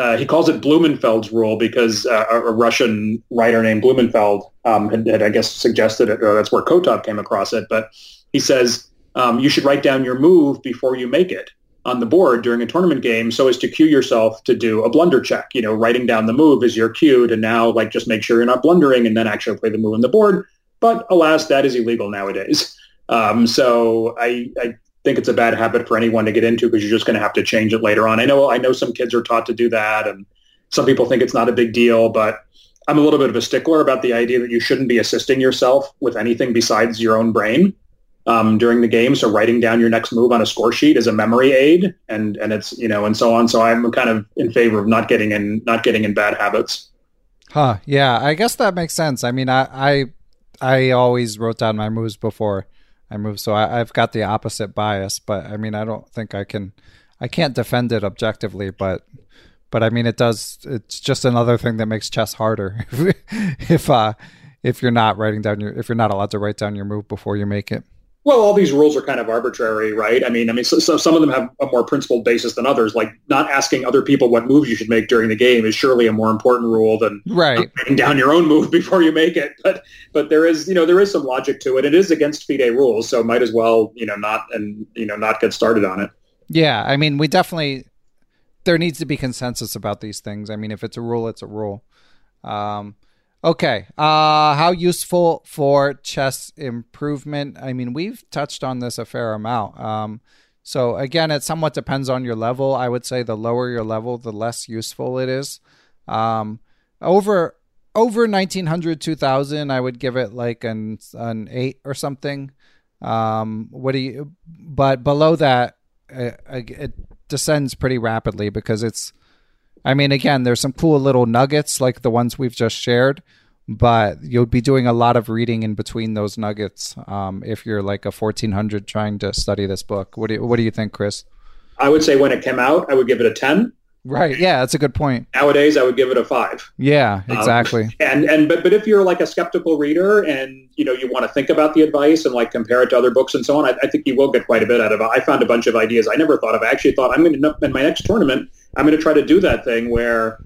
uh, he calls it Blumenfeld's rule because uh, a, a, Russian writer named Blumenfeld um, had, had, I guess, suggested it, that's where Kotov came across it. But he says um, you should write down your move before you make it on the board during a tournament game so as to cue yourself to do a blunder check. You know, writing down the move is your cue to now like just make sure you're not blundering and then actually play the move on the board but alas, that is illegal nowadays. Um, so I, I think it's a bad habit for anyone to get into because you're just going to have to change it later on. I know I know some kids are taught to do that, and some people think it's not a big deal, but I'm a little bit of a stickler about the idea that you shouldn't be assisting yourself with anything besides your own brain um, during the game. So writing down your next move on a score sheet is a memory aid, and and it's you know and so on. So I'm kind of in favor of not getting in not getting in bad habits. Huh? Yeah, I guess that makes sense. I mean, I I I always wrote down my moves before I moved, so I, have got the opposite bias. But I mean, I don't think I can, I can't defend it objectively, but but I mean, it does. It's just another thing that makes chess harder if uh if you're not writing down your if you're not allowed to write down your move before you make it. Well, all these rules are kind of arbitrary, right? I mean, I mean, so, so, some of them have a more principled basis than others. Like not asking other people what moves you should make during the game is surely a more important rule than right writing down your own move before you make it. But but there is you know there is some logic to it. It is against FIDE rules, so might as well you know not and you know not get started on it. Yeah, I mean, we definitely there needs to be consensus about these things. I mean, if it's a rule, it's a rule. Um, Okay. Uh, how useful for chess improvement? I mean, we've touched on this a fair amount. Um, so again, it somewhat depends on your level. I would say the lower your level, the less useful it is. Um, over over 1900 2000 i would give it like an an 8 or something um what do you but below that it, it descends pretty rapidly because it's I mean, again, there's some cool little nuggets like the ones we've just shared, but you'll be doing a lot of reading in between those nuggets um, if you're like a 1400 trying to study this book. What do you, what do you think, Chris? I would say when it came out, I would give it a 10. Right. Yeah, that's a good point. Nowadays, I would give it a five. Yeah, um, exactly. Um, and and but but if you're like a skeptical reader and you know you want to think about the advice and like compare it to other books and so on, I, I think you will get quite a bit out of it. I found a bunch of ideas I never thought of. I actually thought I'm going to in my next tournament I'm going to try to do that thing where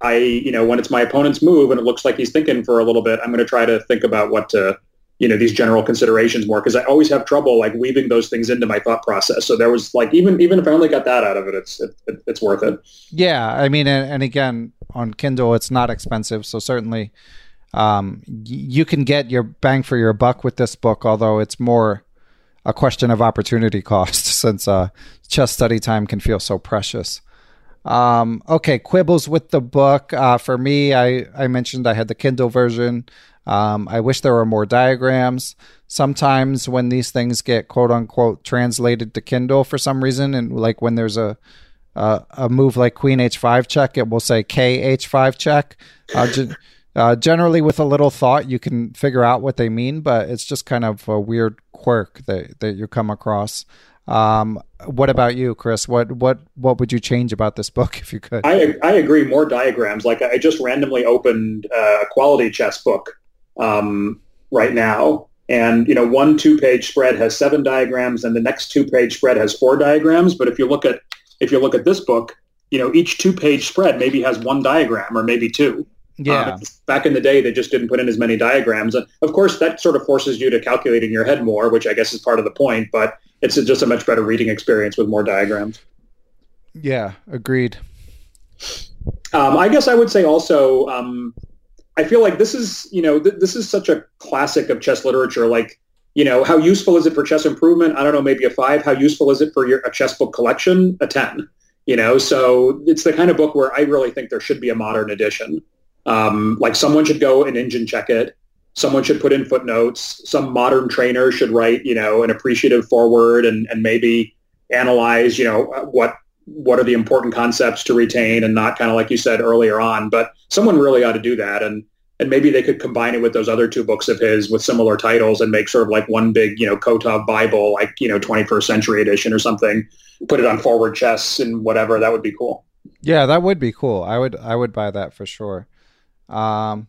I you know when it's my opponent's move and it looks like he's thinking for a little bit, I'm going to try to think about what to you know these general considerations more because I always have trouble like weaving those things into my thought process. So there was like even even if I only got that out of it, it's it, it, it's worth it. Yeah, I mean, and, and, again on Kindle, it's not expensive, so certainly um, you can get your bang for your buck with this book. Although it's more a question of opportunity cost since uh, chess study time can feel so precious. Um, okay, quibbles with the book. Uh, for me, I, I mentioned I had the Kindle version. Um, I wish there were more diagrams. Sometimes when these things get quote unquote translated to Kindle for some reason, and like when there's a a, a move like Queen H5 check, it will say K H5 check. Uh, ge- uh, generally, with a little thought, you can figure out what they mean, but it's just kind of a weird quirk that that you come across. Um, what about you, Chris? What what what would you change about this book if you could? I I agree. More diagrams. Like I just randomly opened uh, a quality chess book um, right now. And you know, one two-page spread has seven diagrams, and the next two-page spread has four diagrams. But if you look at if you look at this book, you know, each two-page spread maybe has one diagram or maybe two. Yeah. Um, back in the day, they just didn't put in as many diagrams, and of course, that sort of forces you to calculate in your head more, which I guess is part of the point. But it's just a much better reading experience with more diagrams. Yeah, agreed. Um, I guess I would say also um, I feel like this is, you know, th- this is such a classic of chess literature. Like, you know, how useful is it for chess improvement? I don't know, maybe a five. How useful is it for your a chess book collection? A ten. You know, so it's the kind of book where I really think there should be a modern edition. Um, like someone should go and engine check it. Someone should put in footnotes. Some modern trainer should write, you know, an appreciative foreword and, and maybe analyze, you know, what what are the important concepts to retain and not kind of like you said earlier on. But someone really ought to do that. And and maybe they could combine it with those other two books of his with similar titles and make sort of like one big, you know, Kotov Bible, like, you know, 21st century edition or something, put it on forward chess and whatever. That would be cool. Yeah, that would be cool. I would, I would buy that for sure. Um,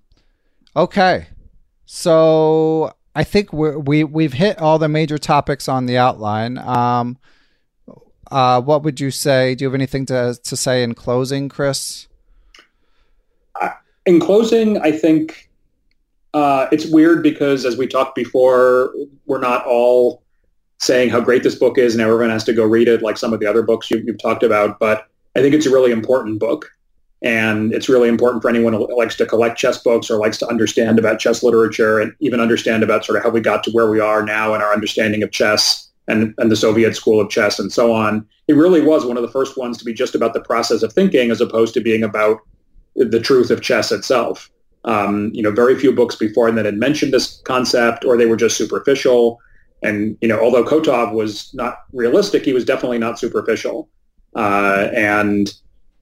okay. So I think we're, we, we've hit all the major topics on the outline. Um, uh, what would you say? Do you have anything to, to say in closing, Chris? in closing, I think uh, it's weird because, as we talked before, we're not all saying how great this book is and everyone has to go read it like some of the other books you, have talked about. But I think it's a really important book. And it's really important for anyone who likes to collect chess books or likes to understand about chess literature and even understand about sort of how we got to where we are now and our understanding of chess and, and the Soviet school of chess and so on. He really was one of the first ones to be just about the process of thinking as opposed to being about the truth of chess itself. Um, you know, very few books before that had mentioned this concept, or they were just superficial. And you know, although Kotov was not realistic, he was definitely not superficial. Uh, and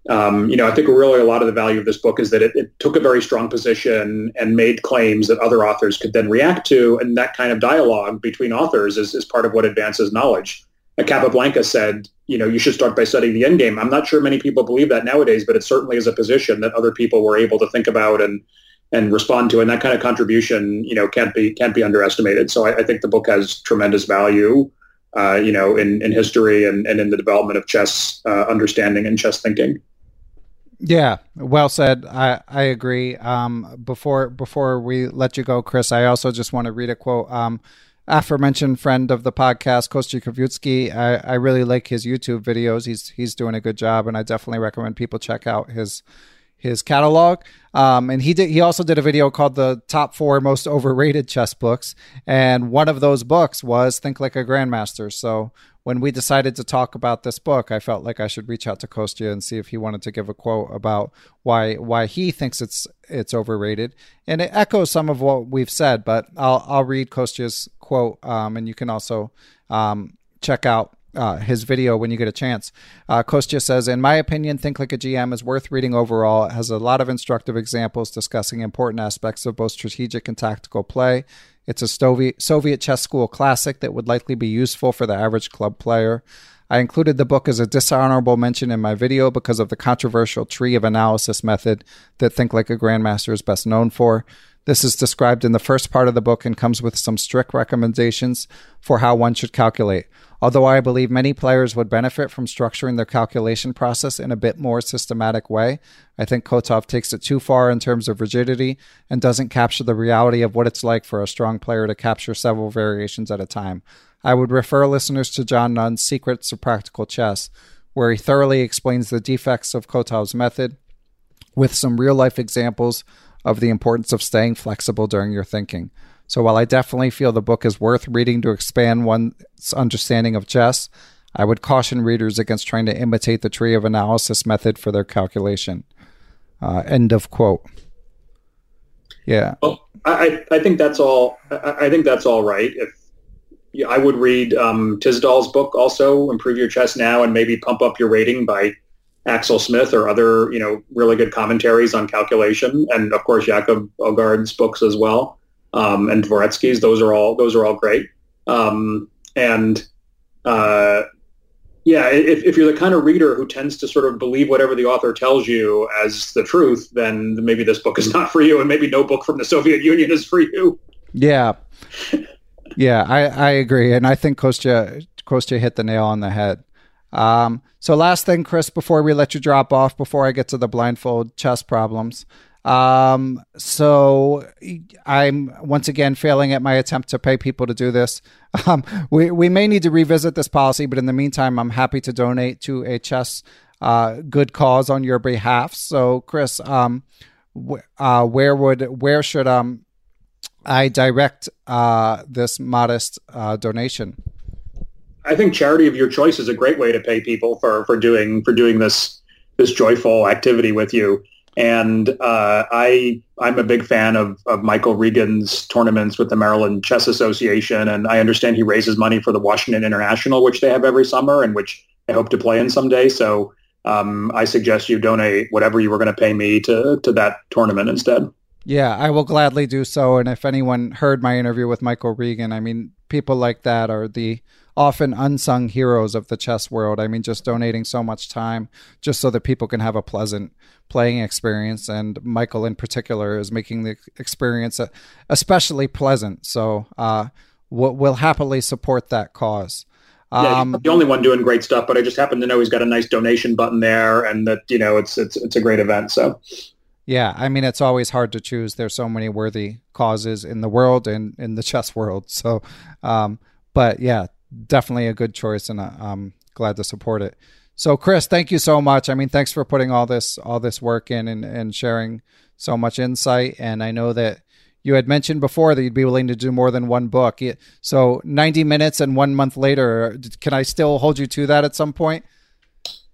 um, you know, I think really a lot of the value of this book is that it, it, took a very strong position and made claims that other authors could then react to, and that kind of dialogue between authors is, is part of what advances knowledge. Capablanca said, you know, you should start by studying the end game. I'm not sure many people believe that nowadays, but it certainly is a position that other people were able to think about and and respond to. And that kind of contribution, you know, can't be can't be underestimated. So I, I think the book has tremendous value, uh, you know, in, in history and, and in the development of chess uh, understanding and chess thinking. Yeah, well said. I I agree. Um, before before we let you go, Chris, I also just want to read a quote. Um, aforementioned friend of the podcast, Kostya Kavutskiy. I, I really like his YouTube videos. He's he's doing a good job, and I definitely recommend people check out his his catalog. Um, and he did. He also did a video called "The Top Four Most Overrated Chess Books," and one of those books was "Think Like a Grandmaster." So when we decided to talk about this book, I felt like I should reach out to Kostya and see if he wanted to give a quote about why why he thinks it's it's overrated. And it echoes some of what we've said, but I'll I'll read Kostya's quote, um, and you can also um, check out uh, his video when you get a chance. Uh, Kostya says, In my opinion, Think Like a GM is worth reading overall. It has a lot of instructive examples discussing important aspects of both strategic and tactical play. It's a Soviet chess school classic that would likely be useful for the average club player. I included the book as a dishonorable mention in my video because of the controversial tree of analysis method that Think Like a Grandmaster is best known for. This is described in the first part of the book and comes with some strict recommendations for how one should calculate. Although I believe many players would benefit from structuring their calculation process in a bit more systematic way, I think Kotov takes it too far in terms of rigidity and doesn't capture the reality of what it's like for a strong player to capture several variations at a time. I would refer listeners to John Nunn's Secrets of Practical Chess, where he thoroughly explains the defects of Kotov's method with some real life examples of the importance of staying flexible during your thinking. So while I definitely feel the book is worth reading to expand one's understanding of chess, I would caution readers against trying to imitate the tree of analysis method for their calculation. Uh, end of quote. Yeah. Well, I, I think that's all. I, think that's all right. If yeah, I would read um, Tisdall's book also, Improve Your Chess Now, and maybe pump up your rating by Axel Smith or other, you know, really good commentaries on calculation, and of course Jakob Aagaard's books as well, um, and Dvoretsky's. Those are all those are all great. Um, and uh, yeah, if, if you're the kind of reader who tends to sort of believe whatever the author tells you as the truth, then maybe this book is not for you, and maybe no book from the Soviet Union is for you. Yeah, yeah, I, I agree, and I think Kostya Kostya hit the nail on the head. Um, so last thing, Chris, before we let you drop off, before I get to the blindfold chess problems. Um, so I'm once again failing at my attempt to pay people to do this. Um, we, we may need to revisit this policy, but in the meantime, I'm happy to donate to a chess uh, good cause on your behalf. So, Chris, um, uh, where would where should um I direct uh, this modest uh, donation? I think charity of your choice is a great way to pay people for for doing for doing this this joyful activity with you. And uh, I I'm a big fan of, of Michael Regan's tournaments with the Maryland Chess Association, and I understand he raises money for the Washington International, which they have every summer, and which I hope to play in someday. So um, I suggest you donate whatever you were going to pay me to to that tournament instead. Yeah, I will gladly do so. And if anyone heard my interview with Michael Regan, I mean, people like that are the often unsung heroes of the chess world. I mean, just donating so much time just so that people can have a pleasant playing experience. And Michael, in particular, is making the experience especially pleasant. So uh, we'll happily support that cause. Yeah, um, the only one doing great stuff, but I just happen to know he's got a nice donation button there, and that you know it's it's it's a great event. So yeah, I mean it's always hard to choose. There's so many worthy causes in the world and in the chess world. So, um, but yeah, definitely a good choice, and uh, I'm glad to support it. So, Chris, thank you so much. I mean, thanks for putting all this all this work in and, and sharing so much insight. And I know that you had mentioned before that you'd be willing to do more than one book. So, 90 minutes and one month later, can I still hold you to that at some point?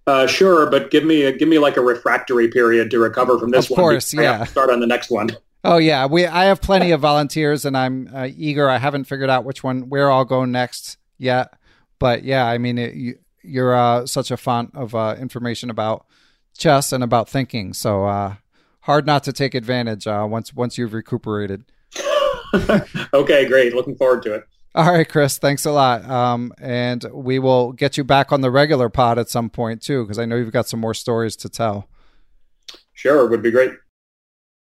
Uh, sure, but give me a, give me like a refractory period to recover from this of one. Of course, yeah. start on the next one. Oh yeah, we I have plenty of volunteers, and I'm uh, eager. I haven't figured out which one where I'll go next yet. But yeah, I mean, it, you, you're uh, such a font of uh, information about chess and about thinking. So uh, hard not to take advantage uh, once once you've recuperated. okay, great. Looking forward to it. All right, Chris. Thanks a lot. Um, and we will get you back on the regular pod at some point too, because I know you've got some more stories to tell. Sure, would be great.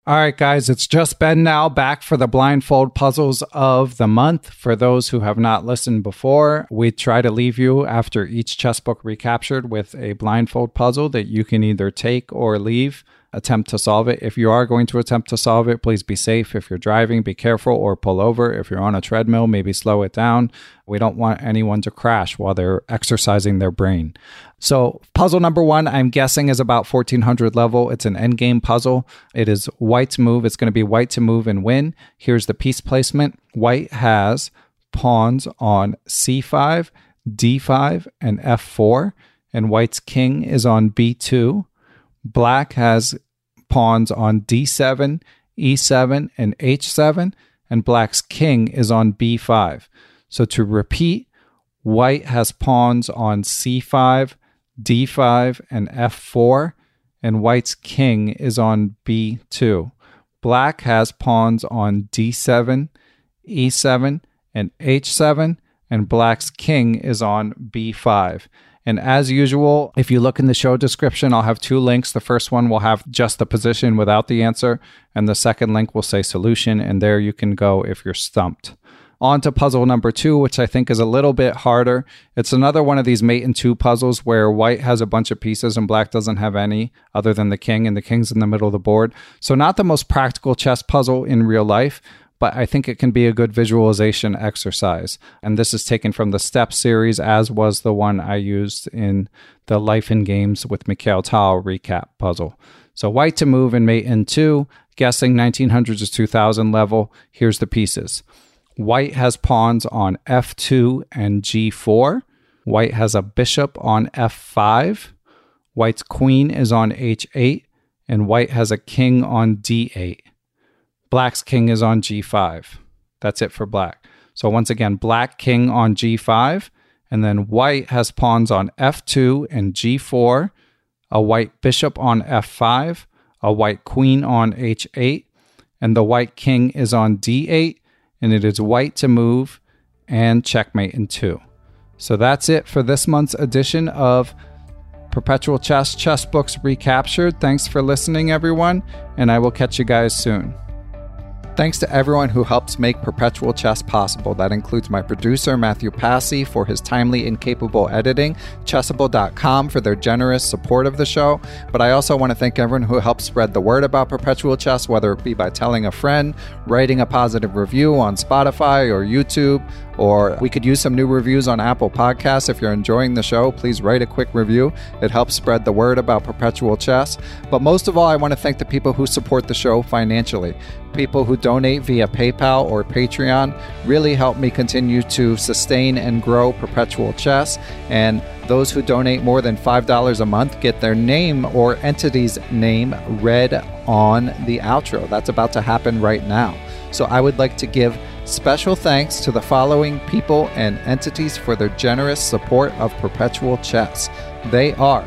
All right, guys, it's just Ben now back for the blindfold puzzles of the month. For those who have not listened before, we try to leave you after each chess book recaptured with a blindfold puzzle that you can either take or leave attempt to solve it. If you are going to attempt to solve it, please be safe. If you're driving, be careful or pull over. If you're on a treadmill, maybe slow it down. We don't want anyone to crash while they're exercising their brain. So, puzzle number one, I'm guessing, is about 1400 level. It's an endgame puzzle. It is white's move. It's going to be white to move and win. Here's the piece placement white has pawns on c5, d5, and f4, and white's king is on b2. Black has pawns on d7, e7, and h7, and black's king is on b5. So to repeat, white has pawns on c5, d5, and f4, and white's king is on b2. Black has pawns on d7, e7, and h7, and black's king is on b5. And as usual, if you look in the show description, I'll have two links. The first one will have just the position without the answer, and the second link will say solution, and there you can go if you're stumped. On to puzzle number two, which I think is a little bit harder. It's another one of these mate in two puzzles where white has a bunch of pieces and black doesn't have any other than the king, and the king's in the middle of the board. So, not the most practical chess puzzle in real life, but I think it can be a good visualization exercise. And this is taken from the STEP series, as was the one I used in the Life in Games with Mikhail Tal recap puzzle. So white to move and mate in two, guessing 1900s to 2000 level. Here's the pieces. White has pawns on f2 and g4. White has a bishop on f5. White's queen is on h8. And white has a king on d8. Black's king is on g5. That's it for black. So once again, black king on g5, and then white has pawns on f2 and g4, a white bishop on f5, a white queen on h8, and the white king is on d8, and it is white to move and checkmate in two. So that's it for this month's edition of Perpetual Chess Chess Books Recaptured. Thanks for listening, everyone, and I will catch you guys soon. Thanks to everyone who helps make Perpetual Chess possible. That includes my producer, Matthew Passy, for his timely and capable editing, Chessable.com for their generous support of the show. But I also want to thank everyone who helps spread the word about Perpetual Chess, whether it be by telling a friend, writing a positive review on Spotify or YouTube, or we could use some new reviews on Apple Podcasts. If you're enjoying the show, please write a quick review. It helps spread the word about Perpetual Chess. But most of all, I want to thank the people who support the show financially. People who donate via PayPal or Patreon really help me continue to sustain and grow Perpetual Chess. And those who donate more than $5 a month get their name or entity's name read on the outro. That's about to happen right now. So I would like to give special thanks to the following people and entities for their generous support of Perpetual Chess. They are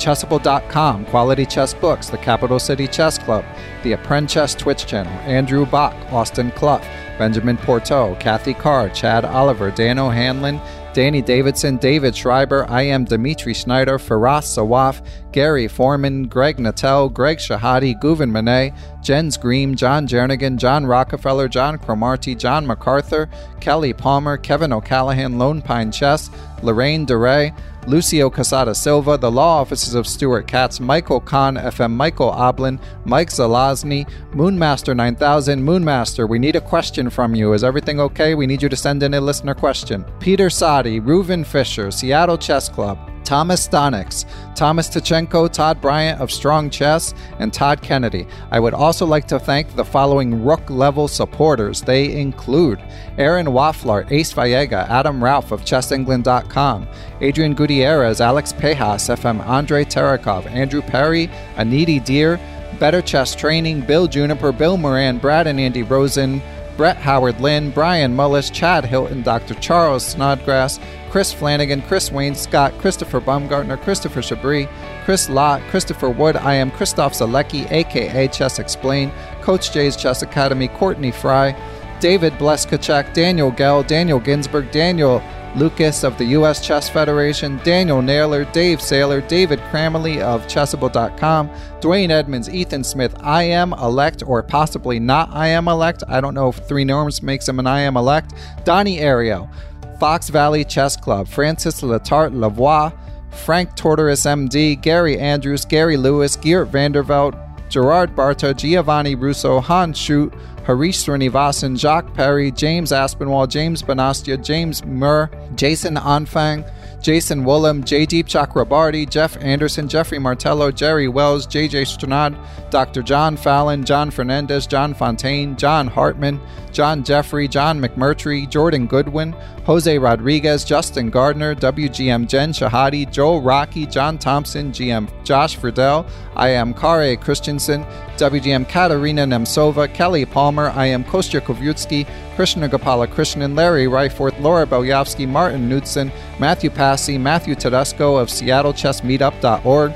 Chessable.com, Quality Chess Books, the Capital City Chess Club, the Chess Twitch channel, Andrew Bach, Austin Clough, Benjamin Porto, Kathy Carr, Chad Oliver, Dan O'Hanlon, Danny Davidson, David Schreiber, IM Dimitri Schneider, Faraz Sawaf, Gary Foreman, Greg Natel, Greg Shahade, Guven Manet, Jens Green, John Jernigan, John Rockefeller, John Cromarty, John MacArthur, Kelly Palmer, Kevin O'Callahan, Lone Pine Chess, Lorraine DeRay, Lucio Casada Silva, the law offices of Stuart Katz, Michael Kahn, FM Michael Oblin, Mike Zalazny, Moonmaster 9000, Moonmaster, we need a question from you. Is everything okay? We need you to send in a listener question. Peter Sadi, Reuven Fisher, Seattle Chess Club, Thomas Stonix, Thomas Tachenko, Todd Bryant of Strong Chess, and Todd Kennedy. I would also like to thank the following Rook level supporters. They include Aaron Waffler, Ace Vallega, Adam Ralph of ChessEngland.com, Adrian Gutierrez, Alex Pejas, FM Andre Terakov, Andrew Perry, Aniti Deer, Better Chess Training, Bill Juniper, Bill Moran, Brad and Andy Rosen, Brett Howard Lynn, Brian Mullis, Chad Hilton, Dr. Charles Snodgrass, Chris Flanagan, Chris Wayne Scott, Christopher Baumgartner, Christopher Chabris, Chris Lott, Christopher Wood. I am Christof Sielecki, aka Chess Explained, Coach Jay's Chess Academy, Courtney Fry, David Bleskacek, Daniel Gell, Daniel Ginsberg, Daniel Lucas of the U.S. Chess Federation, Daniel Naylor, Dave Saylor, David Kramaley of Chessable.com, Dwayne Edmonds, Ethan Smith, IM elect or possibly not IM elect. I don't know if Three Norms makes him an IM elect. Donnie Ario, Fox Valley Chess Club, Francis Letarte Lavoie, Frank Tortoris MD, Gary Andrews, Gary Lewis, Geert Vandervelt, Gerard Barto, Giovanni Russo, Han Schut, Harish Srinivasan, Jacques Perry, James Aspinwall, James Banastia, James Murr, Jason Anfang, Jason Woolham, J. Deep Chakrabarty, Jeff Anderson, Jeffrey Martello, Jerry Wells, JJ Stranad, Dr. John Fallon, John Fernandez, John Fontaine, John Hartman, John Jeffrey, John McMurtry, Jordan Goodwin, Jose Rodriguez, Justin Gardner, WGM Jen Shahade, Joel Rocky, John Thompson, GM Josh Friedel, IM Kare Christensen, WGM Katarina Nemcova, Kelly Palmer, IM Kostya Kavutskiy, Krishna Gopala Krishnan, Larry Ryforth, Laura Belyavsky, Martin Knudsen, Matthew Passy, Matthew Tedesco of SeattleChessMeetup.org,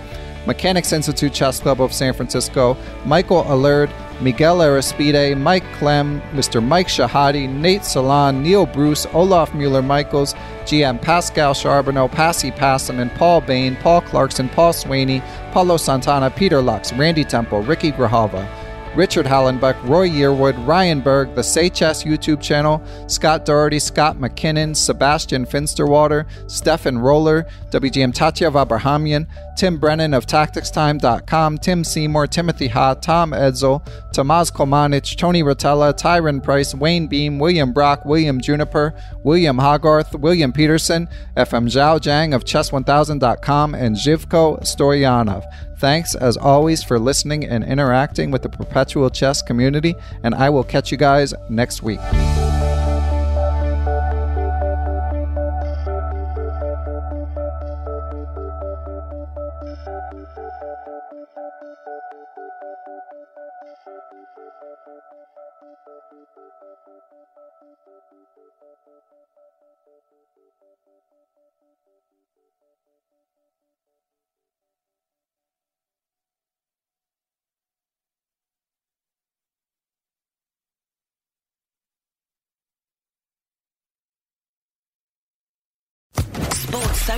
Mechanics Institute Chess Club of San Francisco, Michael Allard, Miguel Arispide, Mike Clem, Mr. Mike Shahade, Nate Salon, Neil Bruce, Olaf Mueller Michaels, GM Pascal Charbonneau, Passy Passaman, Paul Bain, Paul Clarkson, Paul Swaney, Paulo Santana, Peter Lux, Randy Temple, Ricky Grijalva, Richard Hallenbeck, Roy Yearwood, Ryan Berg, the Say Chess YouTube channel, Scott Doherty, Scott McKinnon, Sebastian Finsterwater, Stefan Roller, WGM Tatev Abrahamyan, Tim Brennan of TacticsTime.com, Tim Seymour, Timothy Ha, Tom Edsel, Tomas Komanich, Tony Rotella, Tyron Price, Wayne Beam, William Brock, William Juniper, William Hogarth, William Peterson, FM Zhao Zhang of Chess1000.com, and Zhivko Stoyanov. Thanks, as always, for listening and interacting with the Perpetual Chess community, and I will catch you guys next week.